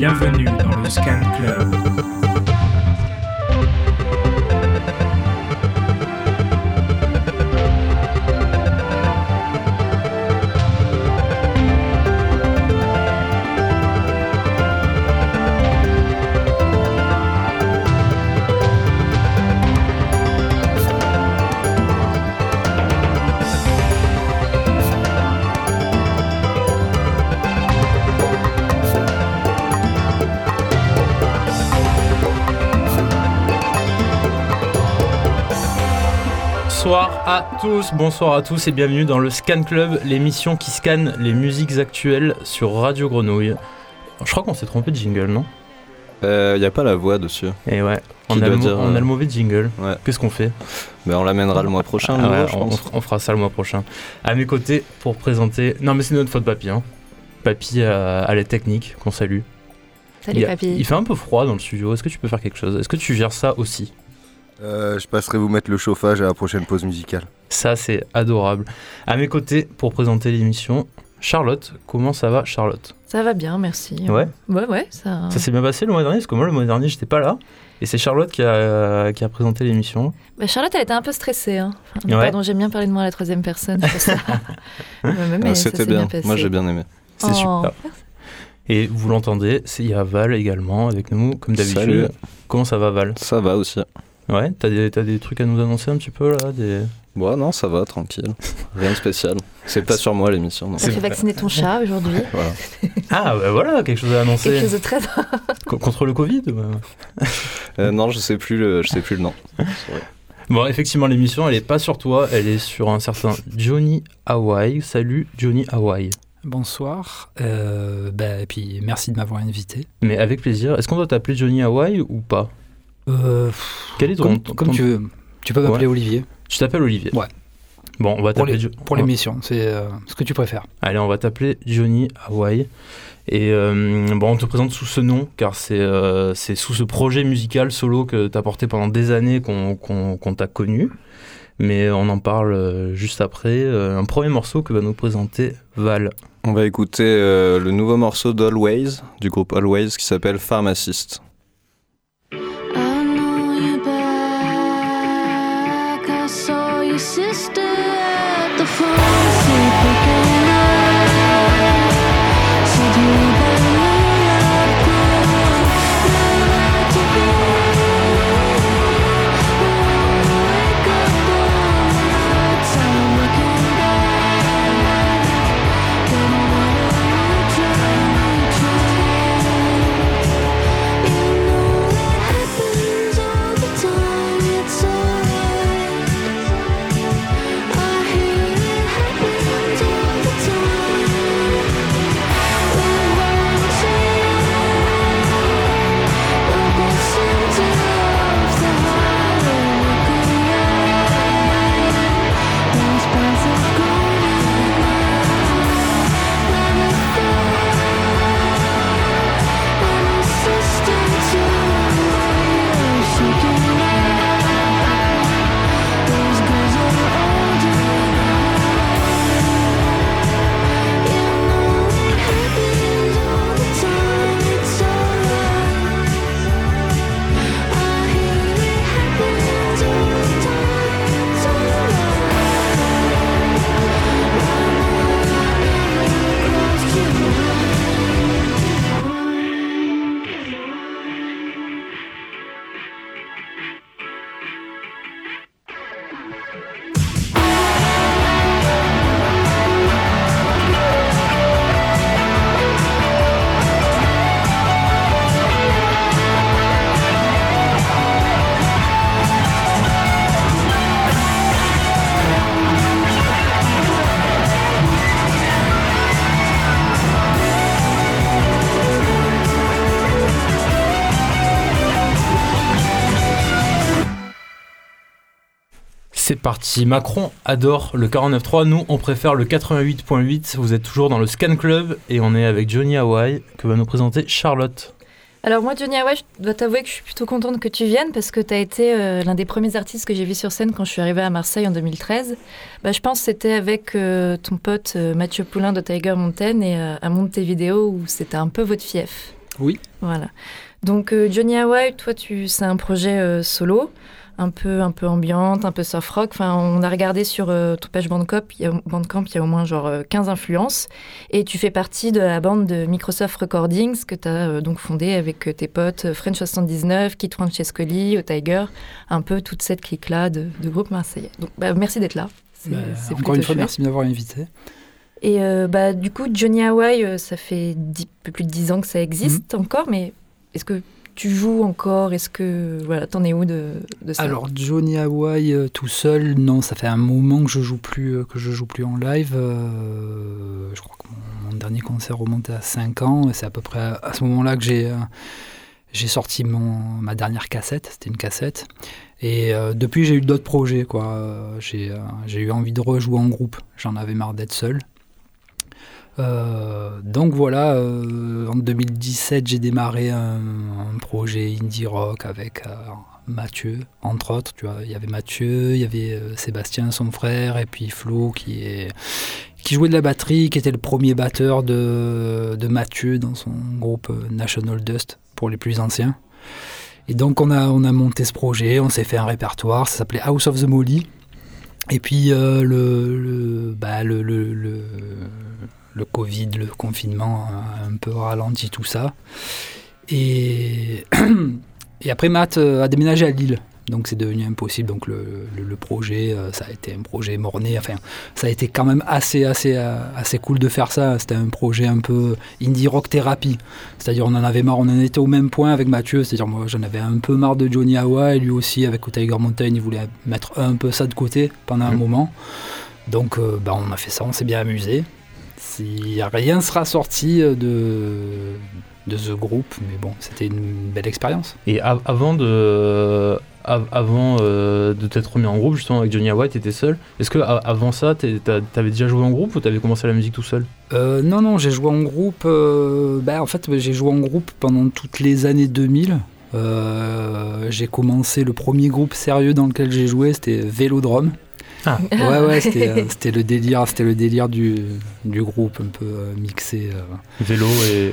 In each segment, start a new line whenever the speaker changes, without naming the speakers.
Bienvenue dans le Scan Club.
Tous, bonsoir à tous et bienvenue dans le Scan Club, l'émission qui scanne les musiques actuelles sur Radio Grenouille. Je crois qu'on s'est trompé de jingle, non?
Il euh, n'y a pas la voix dessus.
Et ouais, on a, le, on a, le, mauvais jingle.
Ouais.
Qu'est-ce qu'on fait?
Ben, On l'amènera le mois prochain.
Ah on, fera ça le mois prochain. À mes côtés, pour présenter. Non, mais c'est notre faute, Papy. Hein. Papy à, à la technique, qu'on salue.
Salut, Papy.
Il fait un peu froid dans le studio. Est-ce que tu peux faire quelque chose? Est-ce que tu gères ça aussi?
Euh, je passerai vous mettre le chauffage à la prochaine pause musicale.
Ça, c'est adorable. À mes côtés, pour présenter l'émission, Charlotte. Comment ça va, Charlotte?
Ça va bien, merci.
Ouais
Ouais, ouais. Ça,
ça s'est bien passé le mois dernier Parce que moi, le mois dernier, j'étais pas là. Et c'est Charlotte qui a, qui a présenté l'émission.
Bah, Charlotte, elle était un peu stressée. Hein. Pardon, j'aime bien parler de moi à la troisième personne.
Ah, c'était bien. Moi, j'ai bien aimé.
C'est
Oh.
super. Et vous l'entendez, il y a Val également avec nous, comme
Salut.
d'habitude. Comment ça va, Val?
Ça va aussi.
Ouais, t'as des, t'as des trucs à nous annoncer un petit peu là? Des...
Bon, non, ça va, tranquille. Rien de spécial. C'est pas sur moi l'émission. non.
T'as fait vacciner ton chat aujourd'hui.
Voilà.
Ah, bah voilà, quelque chose à annoncer.
Quelque chose de très.
Co- Contre le Covid bah.
Euh, non, je sais plus le, je sais plus le nom.
Bon, effectivement, l'émission, elle est pas sur toi, elle est sur un certain Johnny Hawaii. Salut, Johnny Hawaii.
Bonsoir. Euh, bah, et puis merci de m'avoir invité.
Mais avec plaisir. Est-ce qu'on doit t'appeler Johnny Hawaii ou pas?
Euh,
Quel est ton...
comme
ton-
comme
ton-
tu veux. Tu peux m'appeler
Ouais.
Olivier.
Tu t'appelles Olivier
Ouais.
Bon, on va
Pour
t'appeler...
Pour
va-
l'émission, c'est euh, ce que tu préfères.
Allez, on va t'appeler Johnny Hawaii. Et euh, bon, on te présente sous ce nom, car c'est euh, c'est sous ce projet musical solo que tu as porté pendant des années qu'on qu'on- qu'on t'a connu. Mais on en parle juste après. Un premier morceau que va nous présenter Val.
On va écouter euh, le nouveau morceau d'Always, du groupe Always, qui s'appelle Pharmacist.
Parti. Macron adore le 49.3. Nous, on préfère le 88.8. Vous êtes toujours dans le Scan Club et on est avec Johnny Hawaii que va nous présenter Charlotte.
Alors, moi, Johnny Hawaii, je dois t'avouer que je suis plutôt contente que tu viennes parce que tu as été euh, l'un des premiers artistes que j'ai vu sur scène quand je suis arrivée à Marseille en 2013. Bah, je pense que c'était avec euh, ton pote euh, Mathieu Poulain de Tiger Mountain et euh, à Montevideo où c'était un peu votre fief.
Oui.
Voilà. Donc euh, Johnny Hawaii, toi, tu, c'est un projet euh, solo, un peu, un peu ambiante, un peu soft rock. Enfin, on a regardé sur euh, ton page Bandcamp, il y a, Bandcamp, il y a au moins genre euh, 15 influences. Et tu fais partie de la bande de Microsoft Recordings que tu as donc fondée avec euh, tes potes euh, French79, Kit Francescoli, au Tiger, un peu toute cette clique-là de, de groupe marseillais. Donc bah, merci d'être là.
Bah, encore une fois,
chouette.
merci de m'avoir invité.
Et euh, bah, du coup, Johnny Hawaii, euh, ça fait dix- peu plus de 10 ans que ça existe
Mhm.
encore, mais est-ce que tu joues encore Est-ce que. Voilà, t'en es où de, ça?
Alors Johnny Hawaii euh, tout seul, non, ça fait un moment que je joue plus, euh, que je joue plus en live. euh, je crois que mon, dernier concert remontait à 5 ans, et c'est à peu près à, ce moment-là que j'ai j'ai sorti mon, ma dernière cassette. C'était une cassette. Et depuis, j'ai eu d'autres projets. quoi. J'ai eu envie de rejouer en groupe. J'en avais marre d'être seul. Euh, donc voilà, euh, en 2017, j'ai démarré un, projet indie rock avec euh, Mathieu, entre autres. Tu vois, il y avait Mathieu, il y avait Sébastien, son frère, et puis Flo qui est qui jouait de la batterie, qui était le premier batteur de, de Mathieu dans son groupe National Dust pour les plus anciens. Et donc on a, on a monté ce projet, on s'est fait un répertoire, ça s'appelait House of the Molly. Et puis le, le, bah, le, Covid, le confinement a un peu ralenti tout ça. Et, et après Matt euh, a déménagé à Lille. Donc c'est devenu impossible. Donc le, le, le projet, euh, ça a été un projet morné. Enfin, ça a été quand même assez, assez, euh, assez cool de faire ça. C'était un projet un peu indie rock thérapie. C'est-à-dire on en avait marre, on en était au même point avec Mathieu. C'est-à-dire moi j'en avais un peu marre de Johnny Hawa et lui aussi avec Tiger Mountain, il voulait mettre un peu ça de côté pendant un
Mhm.
moment. Donc euh, bah, on a fait ça, on s'est bien amusé. Si rien sera sorti euh, de, de The Group, mais bon, c'était une belle expérience.
Et av- avant de, av- avant euh, de t'être remis en groupe, justement avec Johnny White, t'étais seul. Est-ce que avant ça, t'avais déjà joué en groupe ou t'avais commencé la musique tout seul?
Euh, non, non, j'ai joué en groupe. euh, bah, en fait, j'ai joué en groupe pendant toutes les années 2000. Euh, j'ai commencé le premier groupe sérieux dans lequel j'ai joué, c'était Vélodrome.
Ah.
Ouais, ouais, c'était euh, c'était le délire, c'était le délire du, du groupe un peu euh, mixé. euh.
Vélo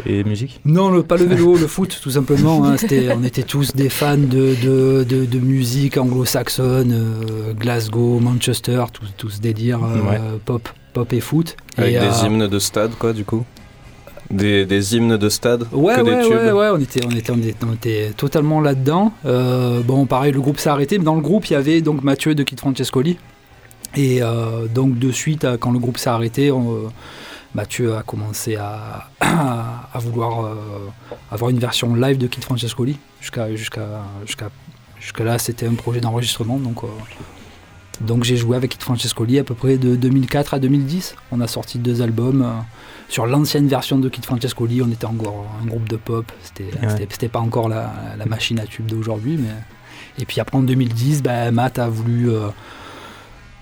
et, et musique?
Non, le, pas le vélo, le foot, tout simplement. hein. C'était, on était tous des fans de, de, de, de musique anglo-saxonne, euh, Glasgow, Manchester, tout, tout ce délire euh,
Ouais.
pop, pop et foot.
Avec
Et,
des
euh,
hymnes de stade, quoi, du coup? Des, des hymnes de stade
Ouais,
que
ouais,
des tubes
ouais, ouais, on était, on était, on était, on était totalement là-dedans. Euh, bon, pareil, le groupe s'est arrêté, mais dans le groupe, il y avait donc Mathieu de Kid Francescoli. Et euh, donc, de suite, à- quand le groupe s'est arrêté, on, euh, Mathieu a commencé à, à vouloir euh, avoir une version live de Kid Francescoli. Jusqu'à là, c'était un projet d'enregistrement. Donc, euh, donc j'ai joué avec Kid Francescoli à peu près de 2004 à 2010. On a sorti deux albums. euh, sur l'ancienne version de Kid Francescoli, on était encore un groupe de pop. C'était
Ouais.
pas encore la, la machine à tube d'aujourd'hui. Mais... Et puis après, en 2010, bah, Matt a voulu euh,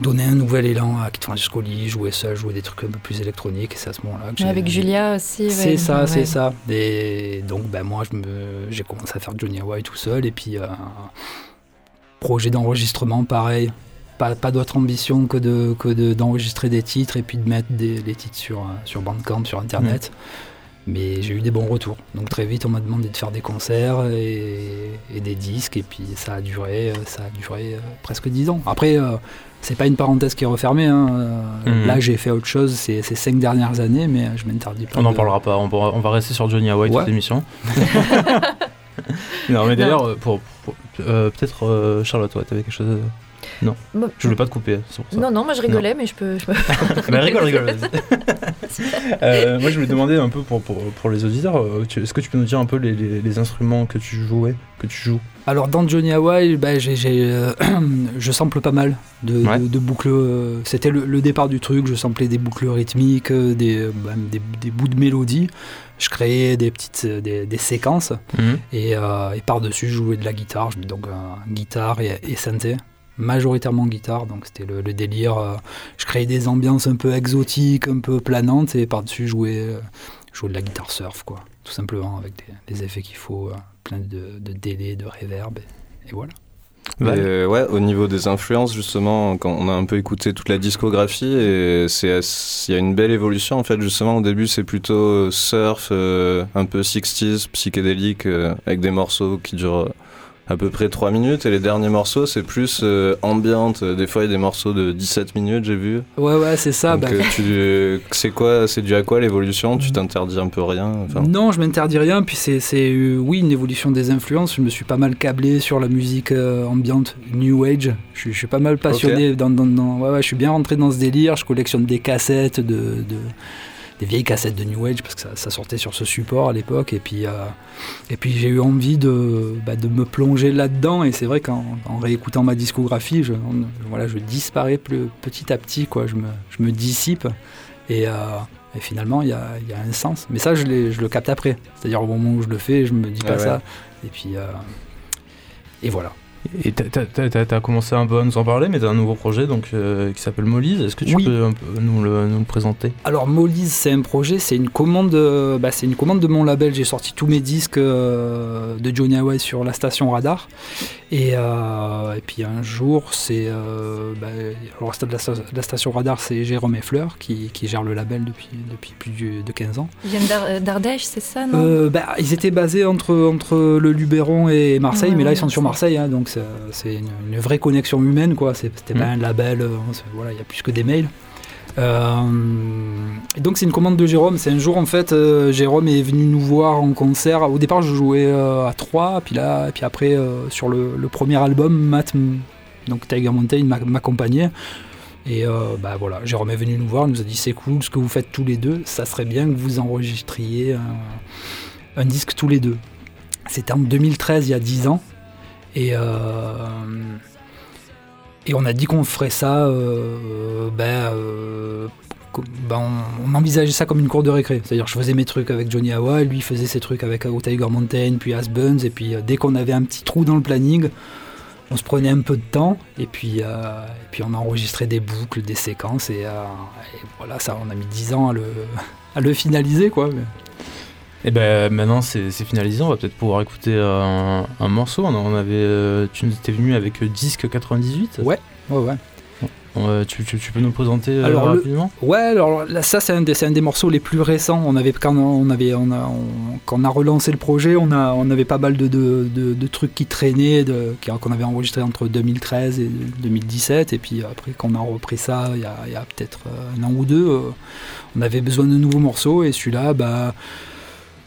donner un nouvel élan à Kid Francescoli, jouer seul, jouer des trucs un peu plus électroniques. Et c'est à ce moment-là que j'ai.
Avec Julia aussi. ouais.
C'est ça,
Ouais.
c'est ça. Et donc, ben, moi, je me- j'ai commencé à faire Johnny Hawaii tout seul. Et puis, euh, projet d'enregistrement, pareil. Pas, pas d'autre ambition que de que de- d'enregistrer des titres et puis de mettre des, les titres sur, euh, sur Bandcamp, sur Internet. Mais j'ai eu des bons retours. Donc très vite, on m'a demandé de faire des concerts et, et des disques. Et puis ça a duré, euh, ça a duré presque 10 ans. Après, euh, c'est pas une parenthèse qui est refermée. hein. Euh,
Mhm.
Là, j'ai fait autre chose ces, ces cinq dernières années, mais je m'interdis pas.
On n'en
de-
parlera pas, on, pourra- on va rester sur Johnny Hawaii
Ouais.
toute l'émission. non, mais d'ailleurs, euh, pour, pour- euh, peut-être euh, Charlotte, ouais, t'avais quelque chose à... Non,
Bon.
je voulais pas te couper, ça.
Non, non, moi je rigolais, mais je peux. je peux-
Mais rigole, rigole. vas-y. Euh, moi, je voulais demander un peu pour, pour, pour les auditeurs, euh, est-ce que tu peux nous dire un peu les, les- les instruments que tu jouais, que tu joues?
Alors dans Johnny Hawaii, bah, euh, je sample pas mal de,
Ouais.
de- de boucles. euh, C'était le, le départ du truc, je samplais des boucles rythmiques, des, bah, des, des bouts de mélodie. Je créais des petites des, des séquences et, euh, et par-dessus je jouais de la guitare, je- donc euh, guitare et, et synthé. Majoritairement guitare, donc c'était le, le délire. euh, je créais des ambiances un peu exotiques, un peu planantes, et par-dessus je jouais, euh, de la guitare surf, quoi. Tout simplement, avec des, des effets qu'il faut, euh, plein de, de délais, de reverb, et, et voilà.
Val
Et, euh, ouais, au niveau des influences, justement, quand on a un peu écouté toute la discographie, et c'est il y a une belle évolution en fait. Justement, au début, c'est plutôt surf, euh, un peu 60s, psychédélique, euh, avec des morceaux qui durent euh, à peu près 3 minutes, et les derniers morceaux, c'est plus euh, ambiante. Des fois, il y a des morceaux de 17 minutes, j'ai vu.
Ouais, ouais, c'est ça. Bah,
euh, c'est quoi, c'est dû à quoi l'évolution? Tu t'interdis un peu rien enfin,
Non, je m'interdis rien. Puis c'est, euh, oui, une évolution des influences. Je me suis pas mal câblé sur la musique euh, ambiante, New Age. Je, suis- je suis pas mal passionné. Dans, dans- dans- ouais, ouais, je suis bien rentré dans ce délire. Je collectionne des cassettes, de, de- des vieilles cassettes de New Age parce que ça, ça sortait sur ce support à l'époque. Et puis, euh, et puis j'ai eu envie de, bah, de me plonger là-dedans. Et c'est vrai qu'en en réécoutant ma discographie, je, on- voilà, je disparais plus- petit à petit. Quoi. Je, me, je me dissipe. Et, euh, et finalement, il y a, y a un sens. Mais ça, je, le capte après. C'est-à-dire au moment où je le fais, je me dis
Ah
pas
ouais.
ça. Et puis, euh, et voilà.
Et t'as- t'as commencé un peu à nous en parler, mais t'as un nouveau projet donc, euh, qui s'appelle Molise. Est-ce que tu
Oui.
peux un peu nous le, nous le présenter?
Alors Molise, c'est un projet, c'est une commande, euh, bah, c'est une commande de mon label. J'ai sorti tous mes disques euh, de Johnny Hawaii sur la station Radar. Et, euh, et puis un jour, c'est euh, bah, alors, la, sta- la station Radar, c'est Jérôme Effleur qui, qui gère le label depuis depuis plus de 15 ans.
Ils viennent d'Ar- d'Ardèche, c'est ça, non?
Euh, bah, ils étaient basés entre, entre le Luberon et Marseille,
Ouais,
mais là
ouais,
ils sont sur Marseille, hein, donc c'est une, une vraie connexion humaine, quoi. C'était pas
Mm.
un label, euh, voilà, il y a plus que des mails. Euh, et donc c'est une commande de Jérôme. C'est un jour en fait, euh, Jérôme est venu nous voir en concert. Au départ, je jouais euh, à 3, puis là, puis après sur le, le premier album, Matt, donc Tiger Mountain m'a- m'accompagnait. Et bah voilà, Jérôme est venu nous voir, il nous a dit c'est cool ce que vous faites tous les deux, ça serait bien que vous enregistriez un, un disque tous les deux. C'était en 2013, il y a 10 ans. Et, euh, et on a dit qu'on ferait ça, euh, ben, euh, ben, on, envisageait ça comme une cour de récré. C'est-à-dire je faisais mes trucs avec Johnny Hawa, lui faisait ses trucs avec euh, Tiger Mountain, puis As Buns, et puis dès qu'on avait un petit trou dans le planning, on se prenait un peu de temps, et puis, euh, et puis on enregistrait des boucles, des séquences, et, voilà, ça, on a mis 10 ans à le, finaliser, quoi.
Et ben maintenant c'est finalisé, on va peut-être pouvoir écouter un, un morceau. On, avait, euh, tu nous étais venu avec euh, Disque 98.
Ouais, ouais, ouais.
Euh, tu, tu- tu peux nous le présenter
Alors, le-
rapidement?
Ouais, alors là, ça c'est un, des- un des morceaux les plus récents. On avait quand on avait on a, on- quand on a relancé le projet, on a on avait pas mal de, de, de- de trucs qui traînaient, qu'on avait enregistré entre 2013 et 2017, et puis après quand on a repris ça il y a, a peut-être un an ou deux, on avait besoin de nouveaux morceaux et celui-là, bah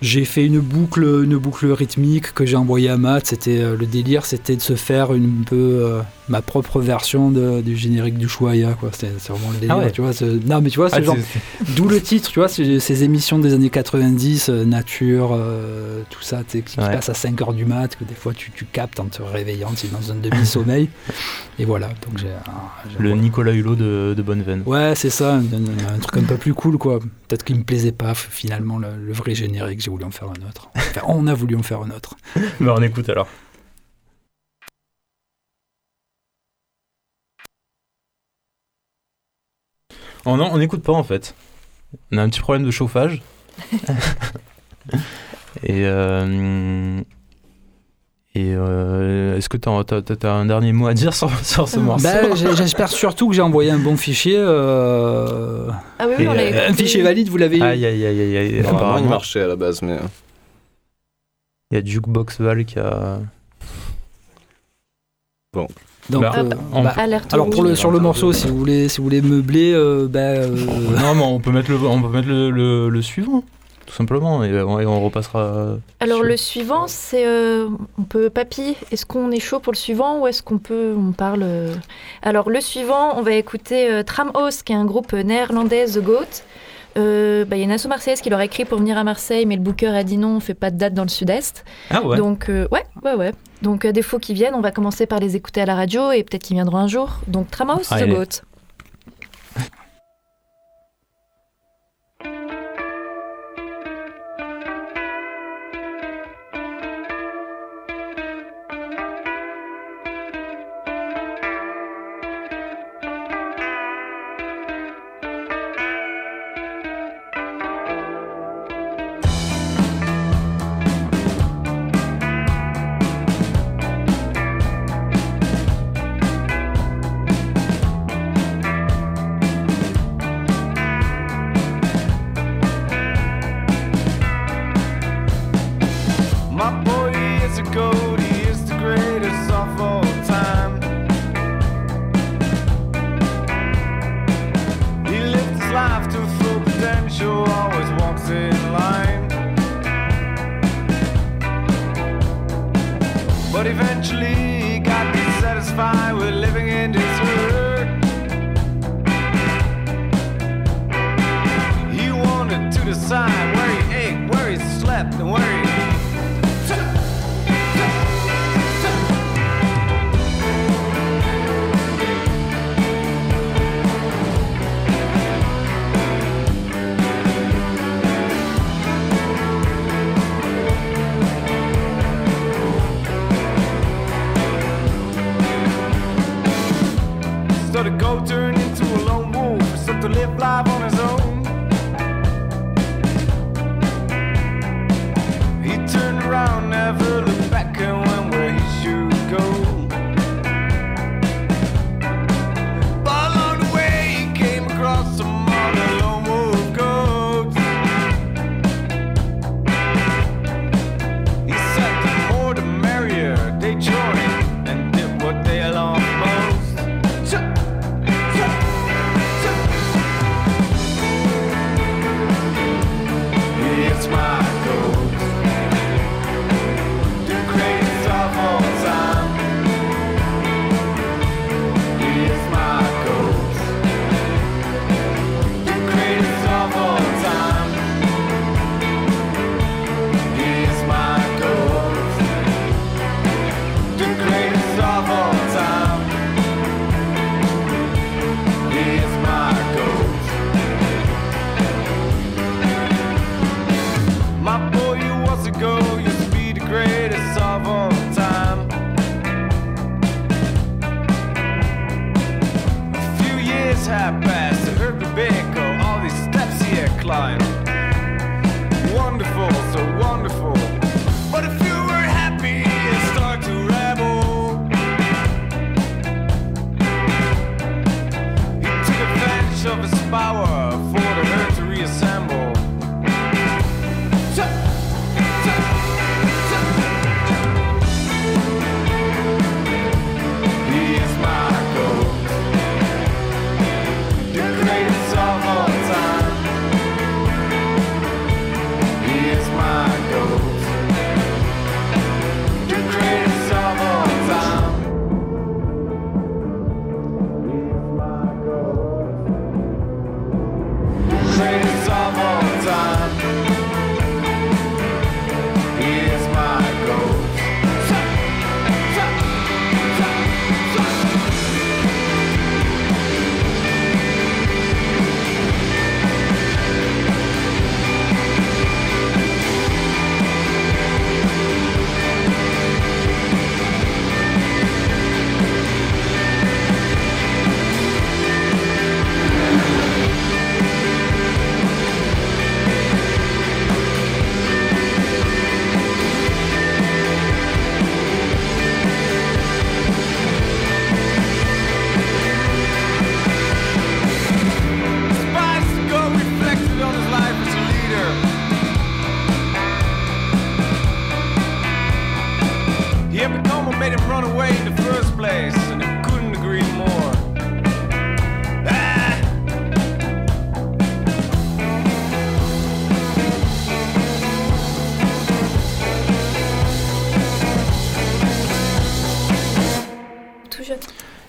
j'ai fait une boucle, une boucle rythmique que j'ai envoyée à Matt. C'était euh, le délire, c'était de se faire une peu euh, ma propre version de- du générique du Chouaya. Quoi. C'est vraiment le délire.
Ah ouais.
Tu vois, non, mais tu vois,
Ah,
genre D'où le titre, tu vois, ces émissions des années 90, euh, nature, euh, tout ça, qui, qui
Ouais.
passe à 5h du mat, que des fois tu, tu captes en te réveillant, tu es dans un demi-sommeil. Et voilà, donc j'ai
le
voilà.
Nicolas Hulot de, de Bonneveine.
Ouais, c'est ça, un, un- un truc un peu plus cool, quoi. Peut-être qu'il me plaisait pas, finalement, le, le vrai générique, j'ai voulu en faire un autre. Enfin, on a voulu en faire un autre.
Bah, on écoute alors. Oh non, on n'écoute pas en fait. On a un petit problème de chauffage. et euh, et euh, est-ce que tu as, un dernier mot à dire sur, sur ce
Euh,
morceau?
Ben, J'espère surtout que j'ai envoyé un bon fichier. euh,
Ah oui, on
euh,
un fichier valide, vous l'avez eu
Aïe aïe aïe aïe aïe.
Normalement, il
Apparemment,
marchait à la base, mais.
il y a Jukebox Val qui a.
Donc,
Bah,
euh,
on-
bah,
Alerte
Alors pour le, sur le morceau, si vous voulez, si vous voulez meubler, euh, ben, euh,
Non, mais on peut mettre le, on peut mettre le, le- le suivant, tout simplement, et on, et on repassera.
Alors
sur-
le suivant, c'est euh, on peut papy. Est-ce qu'on est chaud pour le suivant ou est-ce qu'on peut on parle euh, Alors le suivant, on va écouter euh, Tramhouse, qui est un groupe néerlandais The Goat. Euh, bah, Il y a une asso marseillaise qui leur a écrit pour venir à Marseille, mais le booker a dit non, on fait pas de date dans le sud-est.
Ah ouais.
Donc euh, ouais, ouais, ouais. Donc à défaut qu'ils viennent, on va commencer par les écouter à la radio et peut-être qu'ils viendront un jour. Donc Tramhouse, The
Allez.
Goat.
It's my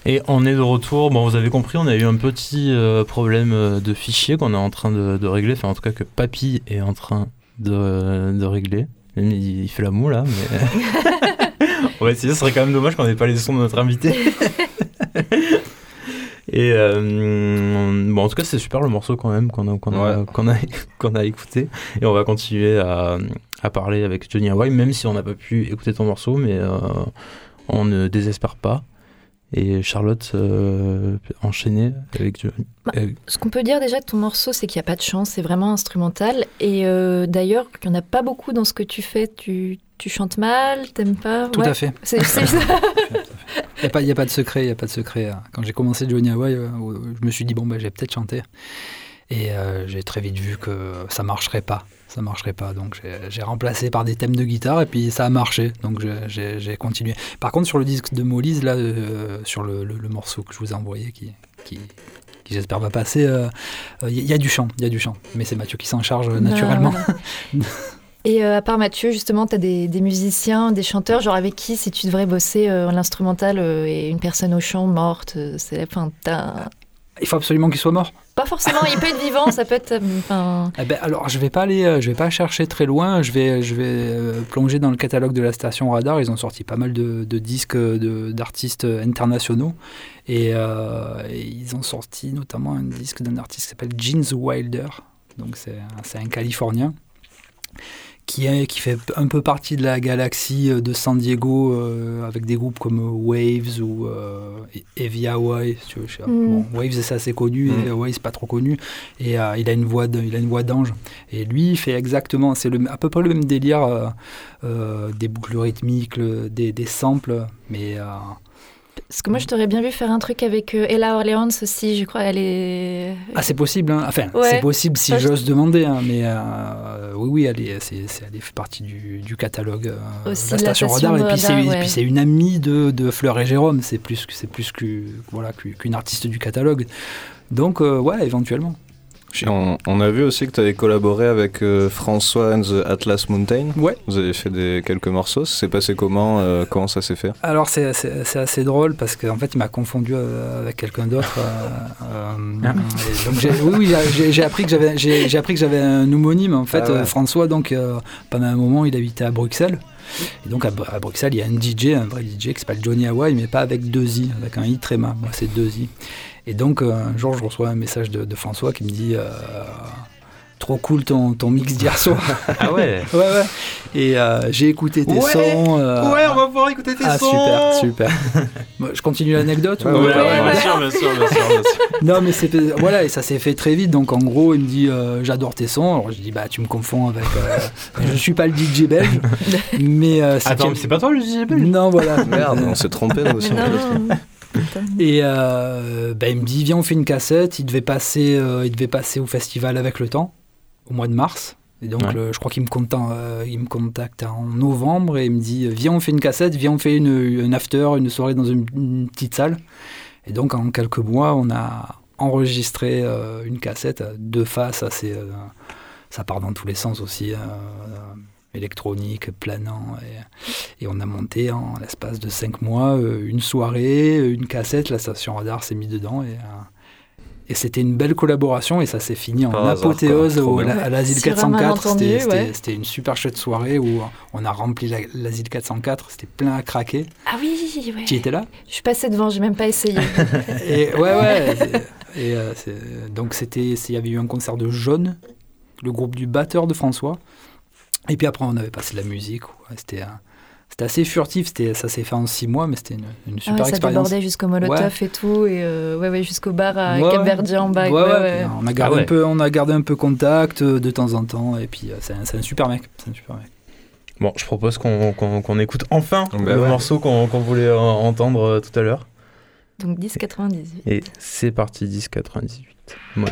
Et on est de retour. Bon, vous avez compris, on a eu un petit euh, problème euh, de fichier qu'on est en train de, de régler. Enfin, en tout cas, que Papy est en train de, de régler. Il, il fait la moue là, mais. on va essayer. Ce serait quand même dommage qu'on n'ait pas les sons de notre invité. Et euh, bon, en tout cas, c'est super le morceau quand même qu'on a, qu'on a,
Ouais.
qu'on a, qu'on a écouté. Et on va continuer à, à parler avec Johnny Hawaii, même si on n'a pas pu écouter ton morceau, mais euh, on ne désespère pas. Et Charlotte euh, enchaînée avec Johnny.
Bah,
euh,
Ce qu'on peut dire déjà de ton morceau, c'est qu'il n'y a pas de chant, c'est vraiment instrumental. Et euh, d'ailleurs, il n'y en a pas beaucoup dans ce que tu fais. Tu, tu chantes mal, t'aimes pas
Tout
Ouais.
à fait.
C'est c'est ça.
Il n'y a, pas- y a pas de secret, il n'y a pas de secret. Quand j'ai commencé Johnny Hawaii, euh, je me suis dit, bon, bah, j'ai peut-être chanté. Et euh, j'ai très vite vu que ça marcherait pas. Ça marcherait pas. Donc j'ai- remplacé par des thèmes de guitare et puis ça a marché. Donc j'ai- continué. Par contre, sur le disque de Molise, là, euh, sur le, le- le morceau que je vous ai envoyé, qui, qui, qui j'espère va passer, euh, euh, il y, a du chant. Il y a du chant. Mais c'est Mathieu qui s'en charge euh, naturellement.
Voilà. Et euh, à part Mathieu, justement, tu as des, des musiciens, des chanteurs, genre avec qui, si tu devrais bosser euh, l'instrumental euh, et une personne au chant morte, euh, c'est enfin, t'as-
Il faut absolument qu'il soit mort.
Pas forcément, il peut être vivant, ça peut être. euh,
Eh ben, alors, je vais pas aller, euh, je vais pas chercher très loin. Je vais, je vais euh, plonger dans le catalogue de la station Radar. Ils ont sorti pas mal de, de disques d'artistes internationaux. Et, et ils ont sorti notamment un disque d'un artiste qui s'appelle Jeans Wilder. Donc, c'est un Californien qui, est, qui fait un peu partie de la galaxie euh, de San Diego euh, avec des groupes comme euh, Waves ou euh, Heavy Hawaii. si tu veux, je sais pas.
Mm.
Bon, Waves, c'est assez connu.
Mm.
Heavy Hawaii, c'est pas trop connu. Et euh, il a une voix de- il a une voix d'ange. Et lui, il fait exactement, c'est le- à peu près le même délire, euh, euh, des boucles rythmiques, le- des, des samples, mais euh,
Parce que moi, je t'aurais bien vu faire un truc avec euh, Ella Orleans aussi, je crois. Elle est.
ah, c'est possible. hein. Enfin,
Ouais.
c'est possible si
je-
j'ose demander, hein, mais euh, oui, oui, elle est, c'est- elle fait partie du, du catalogue euh,
Aussi
de la station Radar. Et puis, c'est,
ouais.
une amie de, de Fleur et Jérôme. C'est plus, plus que, voilà, qu'une artiste du catalogue. Donc, euh, ouais, éventuellement.
On, on a vu aussi que tu avais collaboré avec euh, François and the Atlas Mountain.
Ouais.
Vous avez fait des, quelques morceaux. Ça s'est passé comment euh, Comment ça s'est fait?
Alors c'est, assez drôle parce qu'en fait il m'a confondu euh, avec quelqu'un d'autre. euh, euh,
Ah.
donc j'ai, oui, oui j'ai, appris que j'avais, j'ai, j'ai appris que j'avais un homonyme en fait.
Ah ouais.
François donc euh, pendant un moment il habitait à Bruxelles. Et donc à, à Bruxelles il y a un DJ, un vrai DJ qui s'appelle Johnny Hawaii mais pas avec deux i, avec un i tréma. Moi c'est deux i. Et donc euh, un jour je reçois un message de, de François qui me dit. euh, Trop cool ton, ton mix d'hier soir.
Ah ouais
ouais, ouais. Et euh, j'ai écouté tes
Ouais.
sons. euh,
Ouais, on va pouvoir écouter tes
ah
sons
super, super. Bon, je continue l'anecdote
Ouais,
ou-
ouais,
Ouais,
ouais,
bien sûr, bien sûr, bien sûr, bien sûr.
Non mais c'est voilà et ça s'est fait très vite donc en gros il me dit euh, j'adore tes sons alors je dis bah tu me confonds avec euh, je suis pas le DJ belge mais euh, c'est
Attends, mais c'est pas toi le DJ belge?
Non voilà
Merde, on s'est trompé nous aussi.
Et euh, bah, il me dit viens on fait une cassette. Il devait passer euh, il devait passer au festival avec le temps au mois de mars. Et donc
Ouais.
le- je crois qu'il me contacte il me contacte en novembre et il me dit viens on fait une cassette. Viens on fait une, une after une soirée dans une, une petite salle. Et donc en quelques mois on a enregistré euh, une cassette à deux faces assez euh, ça part dans tous les sens aussi euh, euh, électronique planant et, et on a monté en l'espace de cinq mois euh, une soirée une cassette la station radar s'est mis dedans et euh, et c'était une belle collaboration et ça s'est fini en apothéose au- à l'asile
Sur un
404
malentendu,
c'était c'était-
ouais.
c'était une super chouette soirée où on a rempli la- l'asile 404 c'était plein à craquer
Ah oui, ouais.
tu étais là?
Je suis passée devant, j'ai même pas essayé.
et ouais, ouais. Et euh, c'est- donc c'était, il y avait eu un concert de Jaune, le groupe du batteur de François. Et puis après, on avait passé de la musique. ouais, c'était, assez furtif. C'était, ça s'est fait en six mois, mais c'était une, une
Ah
super
ouais, ça
expérience.
débordait jusqu'au Molotov
Ouais.
et tout, et euh, ouais, ouais, jusqu'au bar à. Cap-Verdien en bas.
Ouais,
ouais,
ouais,
ouais.
puis On a gardé
Ah ouais.
un peu, on a gardé un peu contact euh, de temps en temps. Et puis euh, c'est un, c'est un super mec. C'est un super mec.
Bon, je propose qu'on qu'on- qu'on écoute enfin
Bah
le
ouais.
morceau qu'on qu'on voulait euh, entendre euh, tout à l'heure.
Donc 10,98.
Et c'est parti, 10,98. Mode.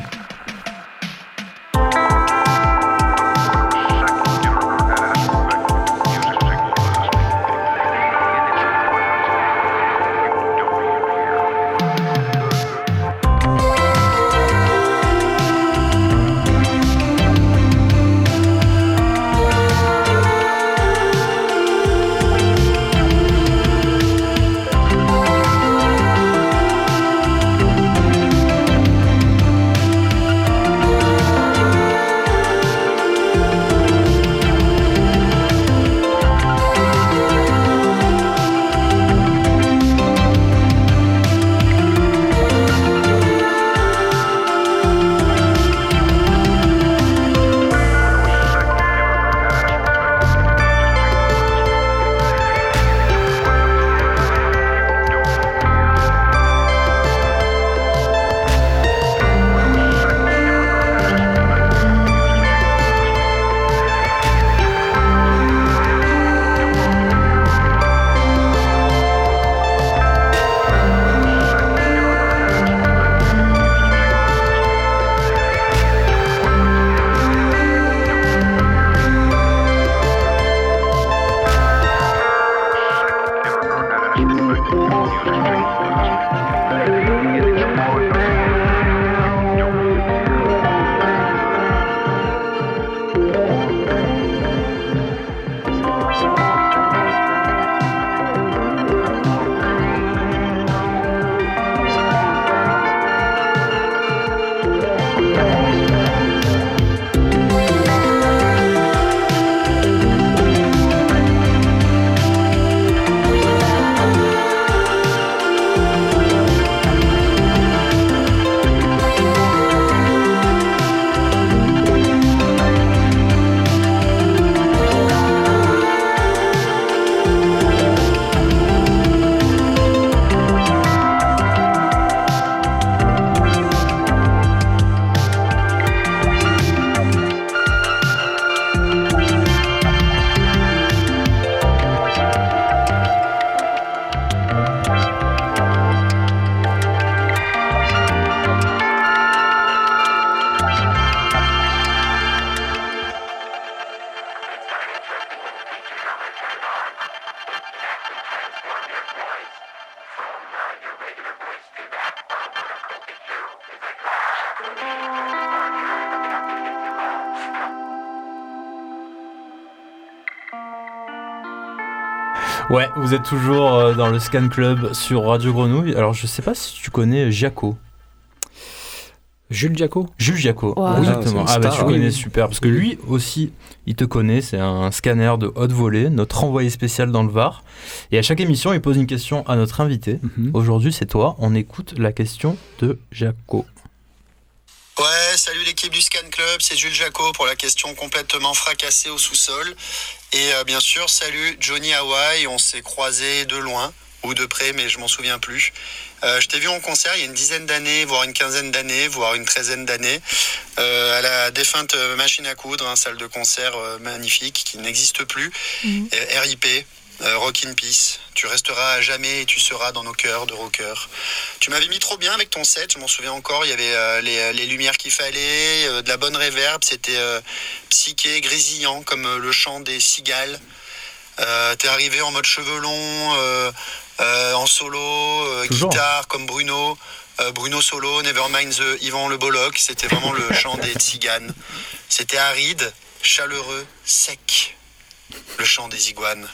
Vous êtes toujours euh, dans le Scan Club sur Radio Grenouille. Alors, je sais pas si tu connais Jaco.
Jules Jaco
Jules Jaco,
Wow.
exactement.
Ah,
Ah, bah tu
oui,
connais
oui.
super, parce que lui aussi, il te connaît, c'est un scanner de haute volée, notre envoyé spécial dans le Var. Et à chaque émission, il pose une question à notre invité.
Mhm.
Aujourd'hui, c'est toi, on écoute la question de Jaco.
Ouais, salut l'équipe du Scan Club, c'est Jules Jaco pour la question complètement fracassée au sous-sol. Et euh, bien sûr, salut Johnny Hawaii, on s'est croisés de loin ou de près, mais je m'en souviens plus. Euh, je t'ai vu en concert il y a une dizaine d'années, voire une quinzaine d'années, voire une treizaine d'années, euh, à la défunte machine à coudre, hein, salle de concert magnifique qui n'existe plus.
Mhm.
RIP, euh, Rock in Peace. Tu resteras à jamais et tu seras dans nos cœurs de rockers. Tu m'avais mis trop bien avec ton set, je m'en souviens encore. Il y avait euh, les, les lumières qu'il fallait, euh, de la bonne réverb, c'était euh, psyché, grésillant, comme euh, le chant des cigales. Euh, T'es arrivé en mode cheveux longs, euh, euh, en solo, euh, guitare, comme Bruno. Euh, Bruno solo, Nevermind the Yvan Le Bolloc. C'était vraiment le chant des tziganes. C'était aride, chaleureux, sec. Le chant des iguanes.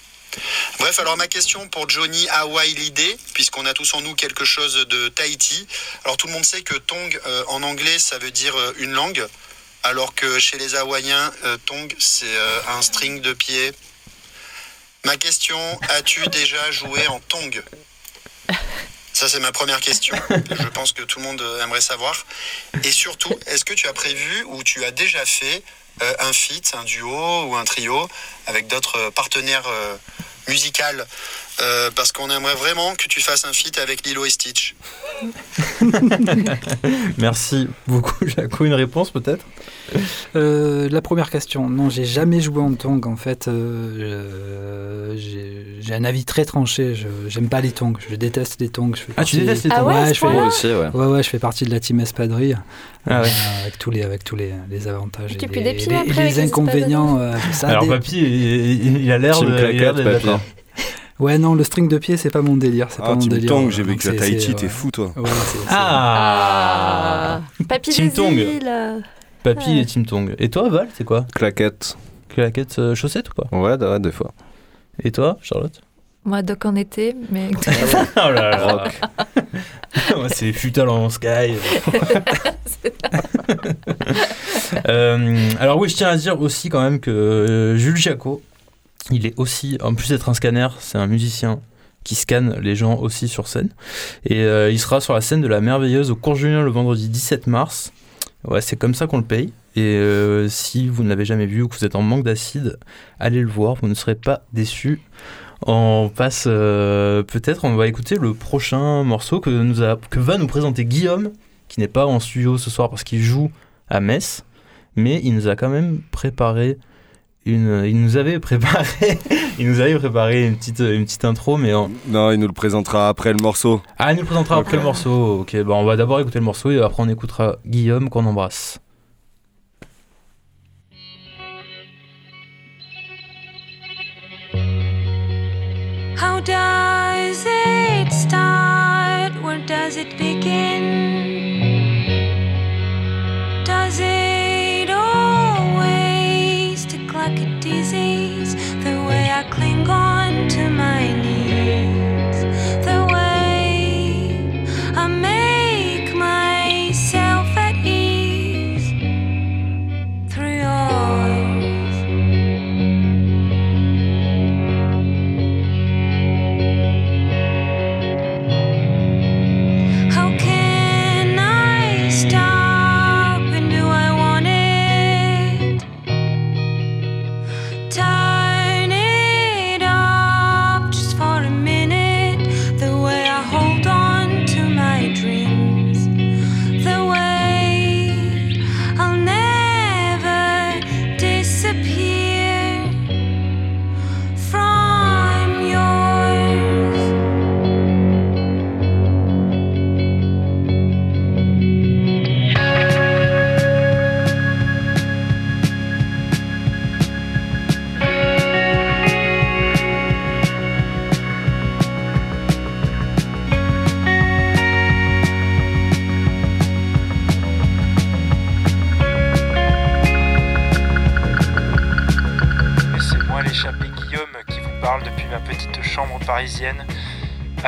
Bref, alors ma question pour Johnny Hawaii l'idée, puisqu'on a tous en nous quelque chose de Tahiti. Alors tout le monde sait que tong euh, en anglais ça veut dire euh, une langue, alors que chez les Hawaïens, euh, tong c'est euh, un string de pied. Ma question, as-tu déjà joué en tong? Ça c'est ma première question. Je pense que tout le monde aimerait savoir. Et surtout, est-ce que tu as prévu ou tu as déjà fait un feat, un duo ou un trio avec d'autres euh, partenaires euh, musicales Euh, Parce qu'on aimerait vraiment que tu fasses un feat avec Lilo et Stitch.
Merci beaucoup, Jaco. Une réponse peut-être?
Euh, la première question. Non, j'ai jamais joué en tongs. En fait, euh, j'ai un avis très tranché. Je j'aime pas les tongs. Je déteste les tongs. Je fais
Ah, tu détestes les
Ah
tongs
ouais, à
Ouais,
ce
je fais-
aussi, ouais.
Ouais, ouais, je fais partie de la team espadrille.
Ah ouais.
Euh, avec tous les, avec tous les, les avantages.
Tu
et
pues
les, les- les inconvénients. euh, ça
Alors,
des-
papy, il, il a l'air de.
claquette.
Ouais, non, le string de pied, c'est pas mon délire. C'est pas
Ah,
mon
tu me
délire.
tongs,
euh,
j'ai vécu à Tahiti, t'es fou toi.
Ouais, c'est- c'est-
Ah
Papy des
Tong.
îles.
Papy
Ouais.
et Tim Tong. Et toi, Val, c'est quoi
Claquette.
Claquette euh, chaussette ou pas
Ouais, ouais, des fois.
Et toi, Charlotte
Moi, Doc en été, mais
Oh là là Ouais, C'est Futal en Sky. Euh, alors oui, je tiens à dire aussi quand même que euh, Jules Jaco, il est aussi, en plus d'être un scanner, c'est un musicien qui scanne les gens aussi sur scène. Et euh, il sera sur la scène de la Merveilleuse au Cours Julien le vendredi 17 mars. Ouais, c'est comme ça qu'on le paye. Et euh, si vous ne l'avez jamais vu ou que vous êtes en manque d'acide, allez le voir, vous ne serez pas déçus. On passe euh, peut-être, on va écouter le prochain morceau que, que va nous présenter Guillaume, qui n'est pas en studio ce soir parce qu'il joue à Metz, mais il nous a quand même préparé une, il nous avait préparé, il nous avait préparé une petite, une petite intro, mais en-
Non, il nous le présentera après le morceau.
ah, il nous présentera après le morceau. Ok, bah on va d'abord écouter le morceau et après on écoutera Guillaume qu'on embrasse.
How does it start? Where does it begin? Cling on to my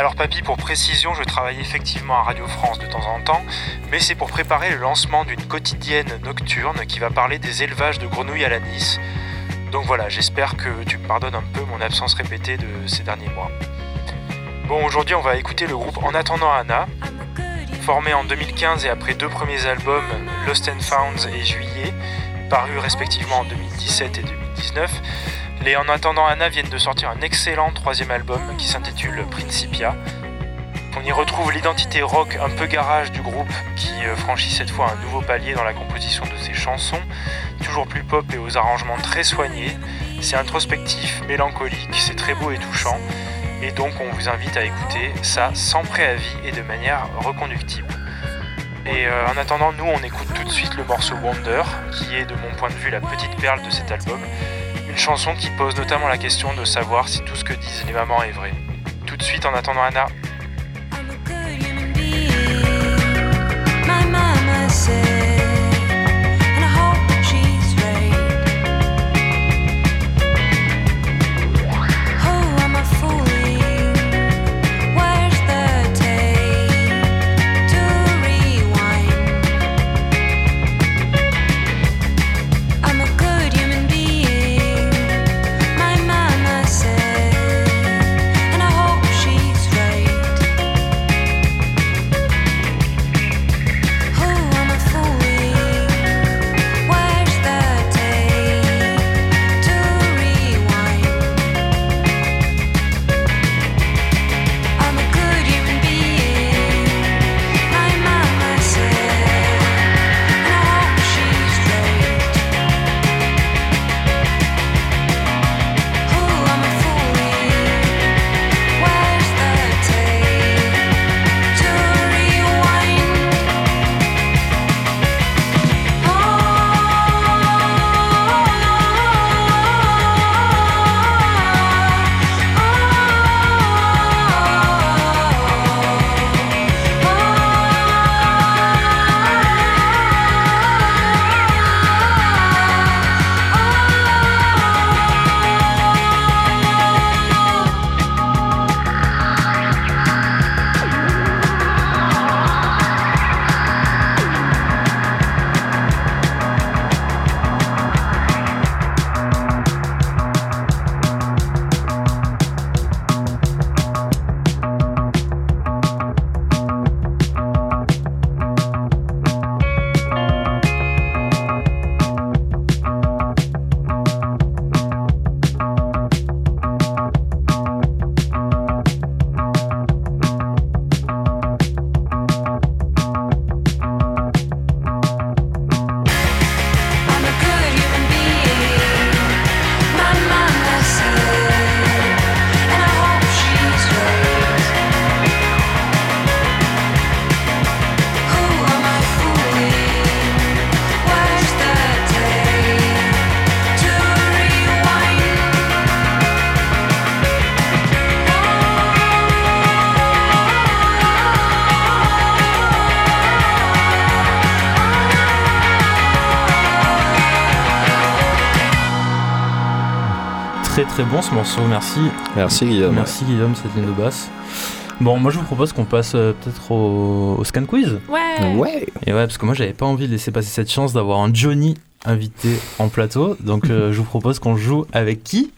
Alors papy, pour précision, je travaille effectivement à Radio France de temps en temps, mais c'est pour préparer le lancement d'une quotidienne nocturne qui va parler des élevages de grenouilles à la Nice. Donc voilà, j'espère que tu me pardonnes un peu mon absence répétée de ces derniers mois. Bon, aujourd'hui on va écouter le groupe En attendant Anna, formé en 2015 et après deux premiers albums, Lost and Found et Juillet, parus respectivement en 2017 et 2019. Les En attendant Anna viennent de sortir un excellent troisième album qui s'intitule Principia. On y retrouve l'identité rock un peu garage du groupe qui euh, franchit cette fois un nouveau palier dans la composition de ses chansons, toujours plus pop et aux arrangements très soignés. C'est introspectif, mélancolique, c'est très beau et touchant. Et donc on vous invite à écouter ça sans préavis et de manière reconductible. Et euh, en attendant, nous on écoute tout de suite le morceau Wonder, qui est de mon point de vue la petite perle de cet album. Une chanson qui pose notamment la question de savoir si tout ce que disent les mamans est vrai. Tout de suite en attendant Anna.
Très bon ce morceau, merci.
Merci Guillaume.
Merci Guillaume, cette ligne de basse. Bon, moi je vous propose qu'on passe euh, peut-être au, au scan quiz.
Ouais.
Ouais.
Et ouais, parce que moi j'avais pas envie de laisser passer cette chance d'avoir un Johnny invité en plateau. Donc euh, je vous propose qu'on joue avec qui?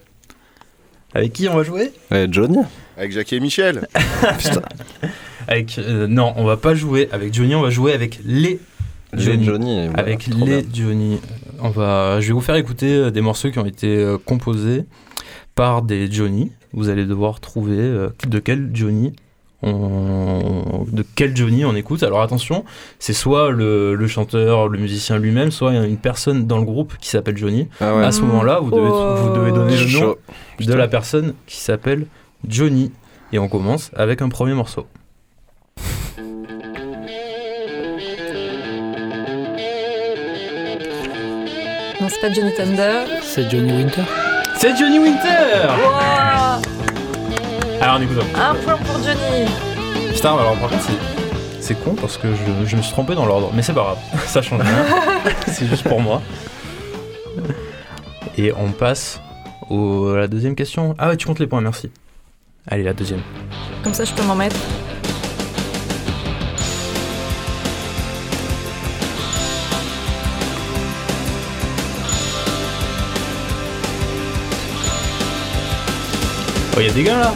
Avec qui on va jouer?
Ouais, Johnny.
Avec Jackie et Michel.
Putain.
Avec euh, non, on va pas jouer avec Johnny, on va jouer avec les
Johnny.
Johnny.
Johnny. voilà,
avec les
bien.
Johnny. On va, je vais vous faire écouter des morceaux qui ont été euh, composés par des Johnny. Vous allez devoir trouver euh, de quel Johnny on, de quel Johnny on écoute. Alors attention, c'est soit le, le chanteur, le musicien lui-même, soit une personne dans le groupe qui s'appelle Johnny.
Ah ouais.
À ce moment-là, vous devez,
Oh.
vous devez donner le nom
Chaud.
de la personne qui s'appelle Johnny. Et on commence avec un premier morceau.
Non, c'est pas Johnny Thunder.
C'est Johnny Winter.
C'est Johnny Winter
Wow
Alors on écoute ça.
Un point pour Johnny.
Putain, alors par contre, c'est, c'est con parce que je, je me suis trompé dans l'ordre. Mais c'est pas grave, ça change rien. c'est juste pour moi. Et on passe au, à la deuxième question. Ah ouais, tu comptes les points, merci. Allez, la deuxième.
Comme ça, je peux m'en mettre.
Oh, il y a des gars là